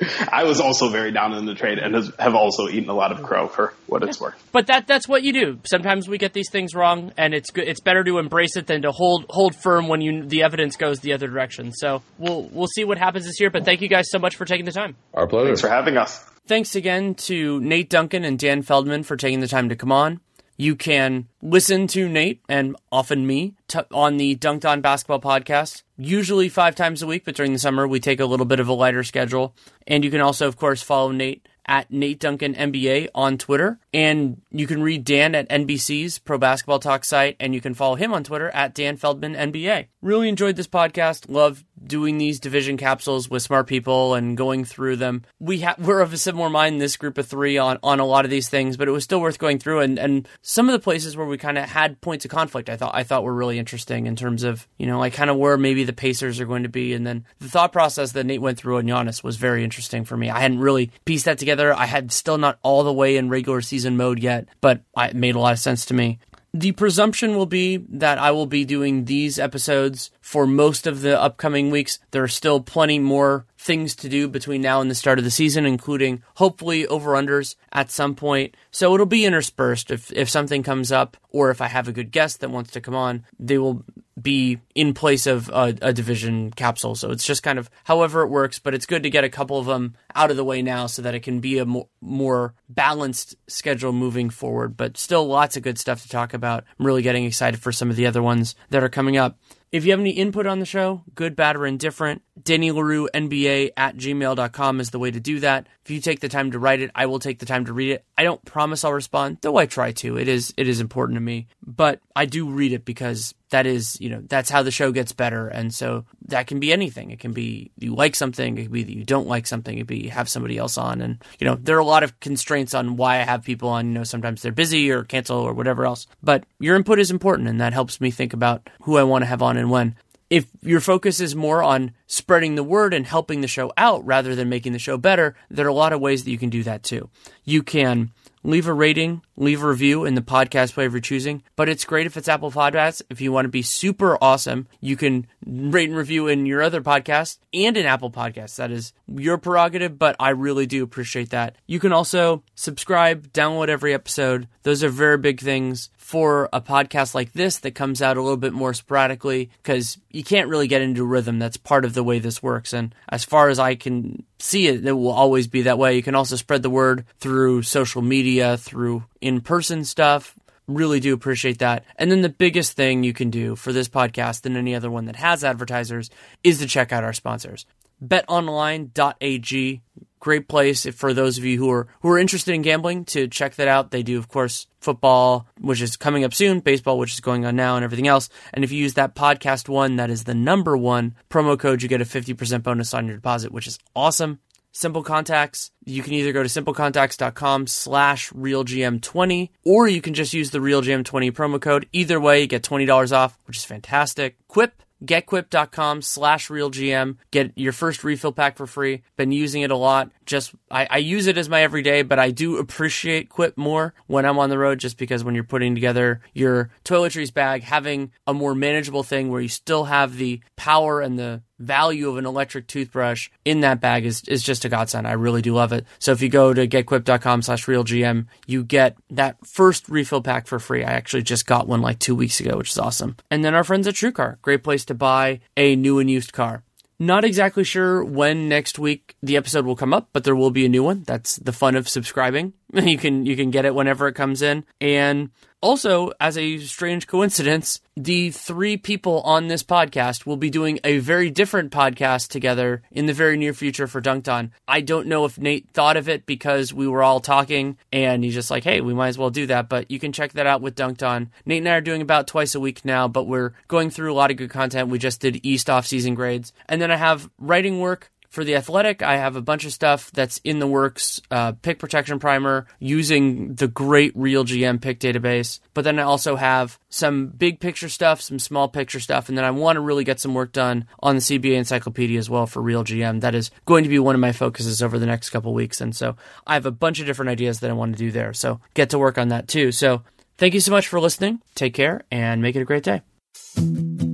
Speaker 3: I was also very down in the trade and has, have also eaten a lot of crow for what it's worth.
Speaker 2: But that that's what you do. Sometimes we get these things wrong, and it's good. It's better to embrace it than to hold hold firm when you the evidence goes the other direction. So we'll we'll see what happens this year. But thank you guys so much for taking the time.
Speaker 4: Our pleasure.
Speaker 3: Thanks for having us.
Speaker 2: Thanks again to Nate Duncan and Dan Feldman for taking the time to come on. You can listen to Nate and often me t- on the Dunc'd On Basketball podcast, usually five times a week, but during the summer we take a little bit of a lighter schedule. And you can also, of course, follow Nate at Nate Duncan NBA on Twitter. And you can read Dan at NBC's Pro Basketball Talk site, and you can follow him on Twitter at Dan Feldman NBA. Really enjoyed this podcast. Love doing these division capsules with smart people and going through them. We ha- we're of a similar mind, this group of three, on, on a lot of these things, but it was still worth going through. And, and some of the places where we kind of had points of conflict, I thought I thought were really interesting in terms of you know like kind of where maybe the Pacers are going to be, and then the thought process that Nate went through on Giannis was very interesting for me. I hadn't really pieced that together. I had still not all the way in regular season mode yet, but it made a lot of sense to me. The presumption will be that I will be doing these episodes for most of the upcoming weeks. There are still plenty more things to do between now and the start of the season, including hopefully over unders at some point. So it'll be interspersed. If, if something comes up or if I have a good guest that wants to come on, they will be in place of a, a, division capsule. So it's just kind of however it works, but it's good to get a couple of them out of the way now so that it can be a more, more balanced schedule moving forward. But still lots of good stuff to talk about. I'm really getting excited for some of the other ones that are coming up. If you have any input on the show, good, bad, or indifferent, Danny Leroux, NBA at gmail.com is the way to do that. If you take the time to write it, I will take the time to read it. I don't promise I'll respond, though I try to. It is it is important to me. But I do read it because that is, you know, that's how the show gets better. And so that can be anything. It can be you like something, it can be that you don't like something, it can be you have somebody else on. And, you know, there are a lot of constraints on why I have people on. You know, sometimes they're busy or cancel or whatever else. But your input is important and that helps me think about who I want to have on and when if your focus is more on spreading the word and helping the show out rather than making the show better, there are a lot of ways that you can do that too. You can leave a rating, leave a review in the podcast player of your choosing. But it's great if it's Apple Podcasts. If you want to be super awesome, you can rate and review in your other podcast and in Apple Podcasts. That is your prerogative, but I really do appreciate that. You can also subscribe, download every episode. Those are very big things for a podcast like this that comes out a little bit more sporadically because you can't really get into rhythm. That's part of the way this works. And as far as I can see it, it will always be that way. You can also spread the word through social media, through in person stuff. Really do appreciate that. And then the biggest thing you can do for this podcast and any other one that has advertisers is to check out our sponsors. BetOnline.ag great place for those of you who are who are interested in gambling to check that out. They do, of course, football, which is coming up soon, baseball, which is going on now, and everything else. And if you use that podcast one, that is the number one promo code, you get a fifty percent bonus on your deposit, which is awesome. Simple Contacts, you can either go to simplecontacts.com slash realgm20 or you can just use the realgm20 promo code. Either way, you get $20 off, which is fantastic. Quip, getquip.com slash realgm. Get your first refill pack for free. Been using it a lot. Just I, I, use it as my everyday but i do appreciate quip more when i'm on the road just because when you're putting together your toiletries bag having a more manageable thing where you still have the power and the value of an electric toothbrush in that bag is, is just a godsend. I really do love it. So if you go to getquip.com slash realgm, you get that first refill pack for free. I actually just got one like two weeks ago, which is awesome. And then our friends at TrueCar, great place to buy a new and used car. Not exactly sure when next week the episode will come up, but there will be a new one. That's the fun of subscribing. You can you can get it whenever it comes in. And also, as a strange coincidence, the three people on this podcast will be doing a very different podcast together in the very near future for Dunc'd On. I don't know if Nate thought of it because we were all talking and he's just like, hey, we might as well do that. But you can check that out with Dunc'd On. Nate and I are doing about twice a week now, but we're going through a lot of good content. We just did East off season grades. And then I have writing work for the athletic, I have a bunch of stuff that's in the works. Uh, pick protection primer using the great Real GM pick database. But then I also have some big picture stuff, some small picture stuff, and then I want to really get some work done on the CBA encyclopedia as well for Real GM. That is going to be one of my focuses over the next couple weeks. And so I have a bunch of different ideas that I want to do there. So get to work on that too. So thank you so much for listening. Take care and make it a great day.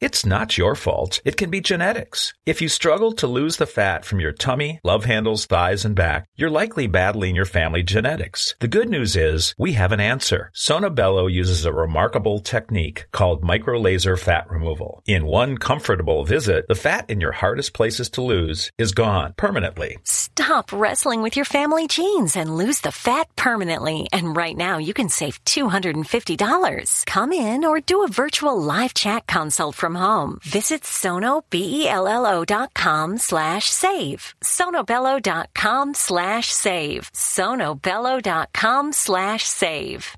Speaker 5: It's not your fault. It can be genetics. If you struggle to lose the fat from your tummy, love handles, thighs, and back, you're likely battling your family genetics. The good news is we have an answer. Sonobello uses a remarkable technique called microlaser fat removal. In one comfortable visit, the fat in your hardest places to lose is gone permanently.
Speaker 6: Stop wrestling with your family genes and lose the fat permanently. And right now you can save $250. Come in or do a virtual live chat consult from home. Visit sonobello.com slash save. sonobello.com slash save. sonobello.com slash save.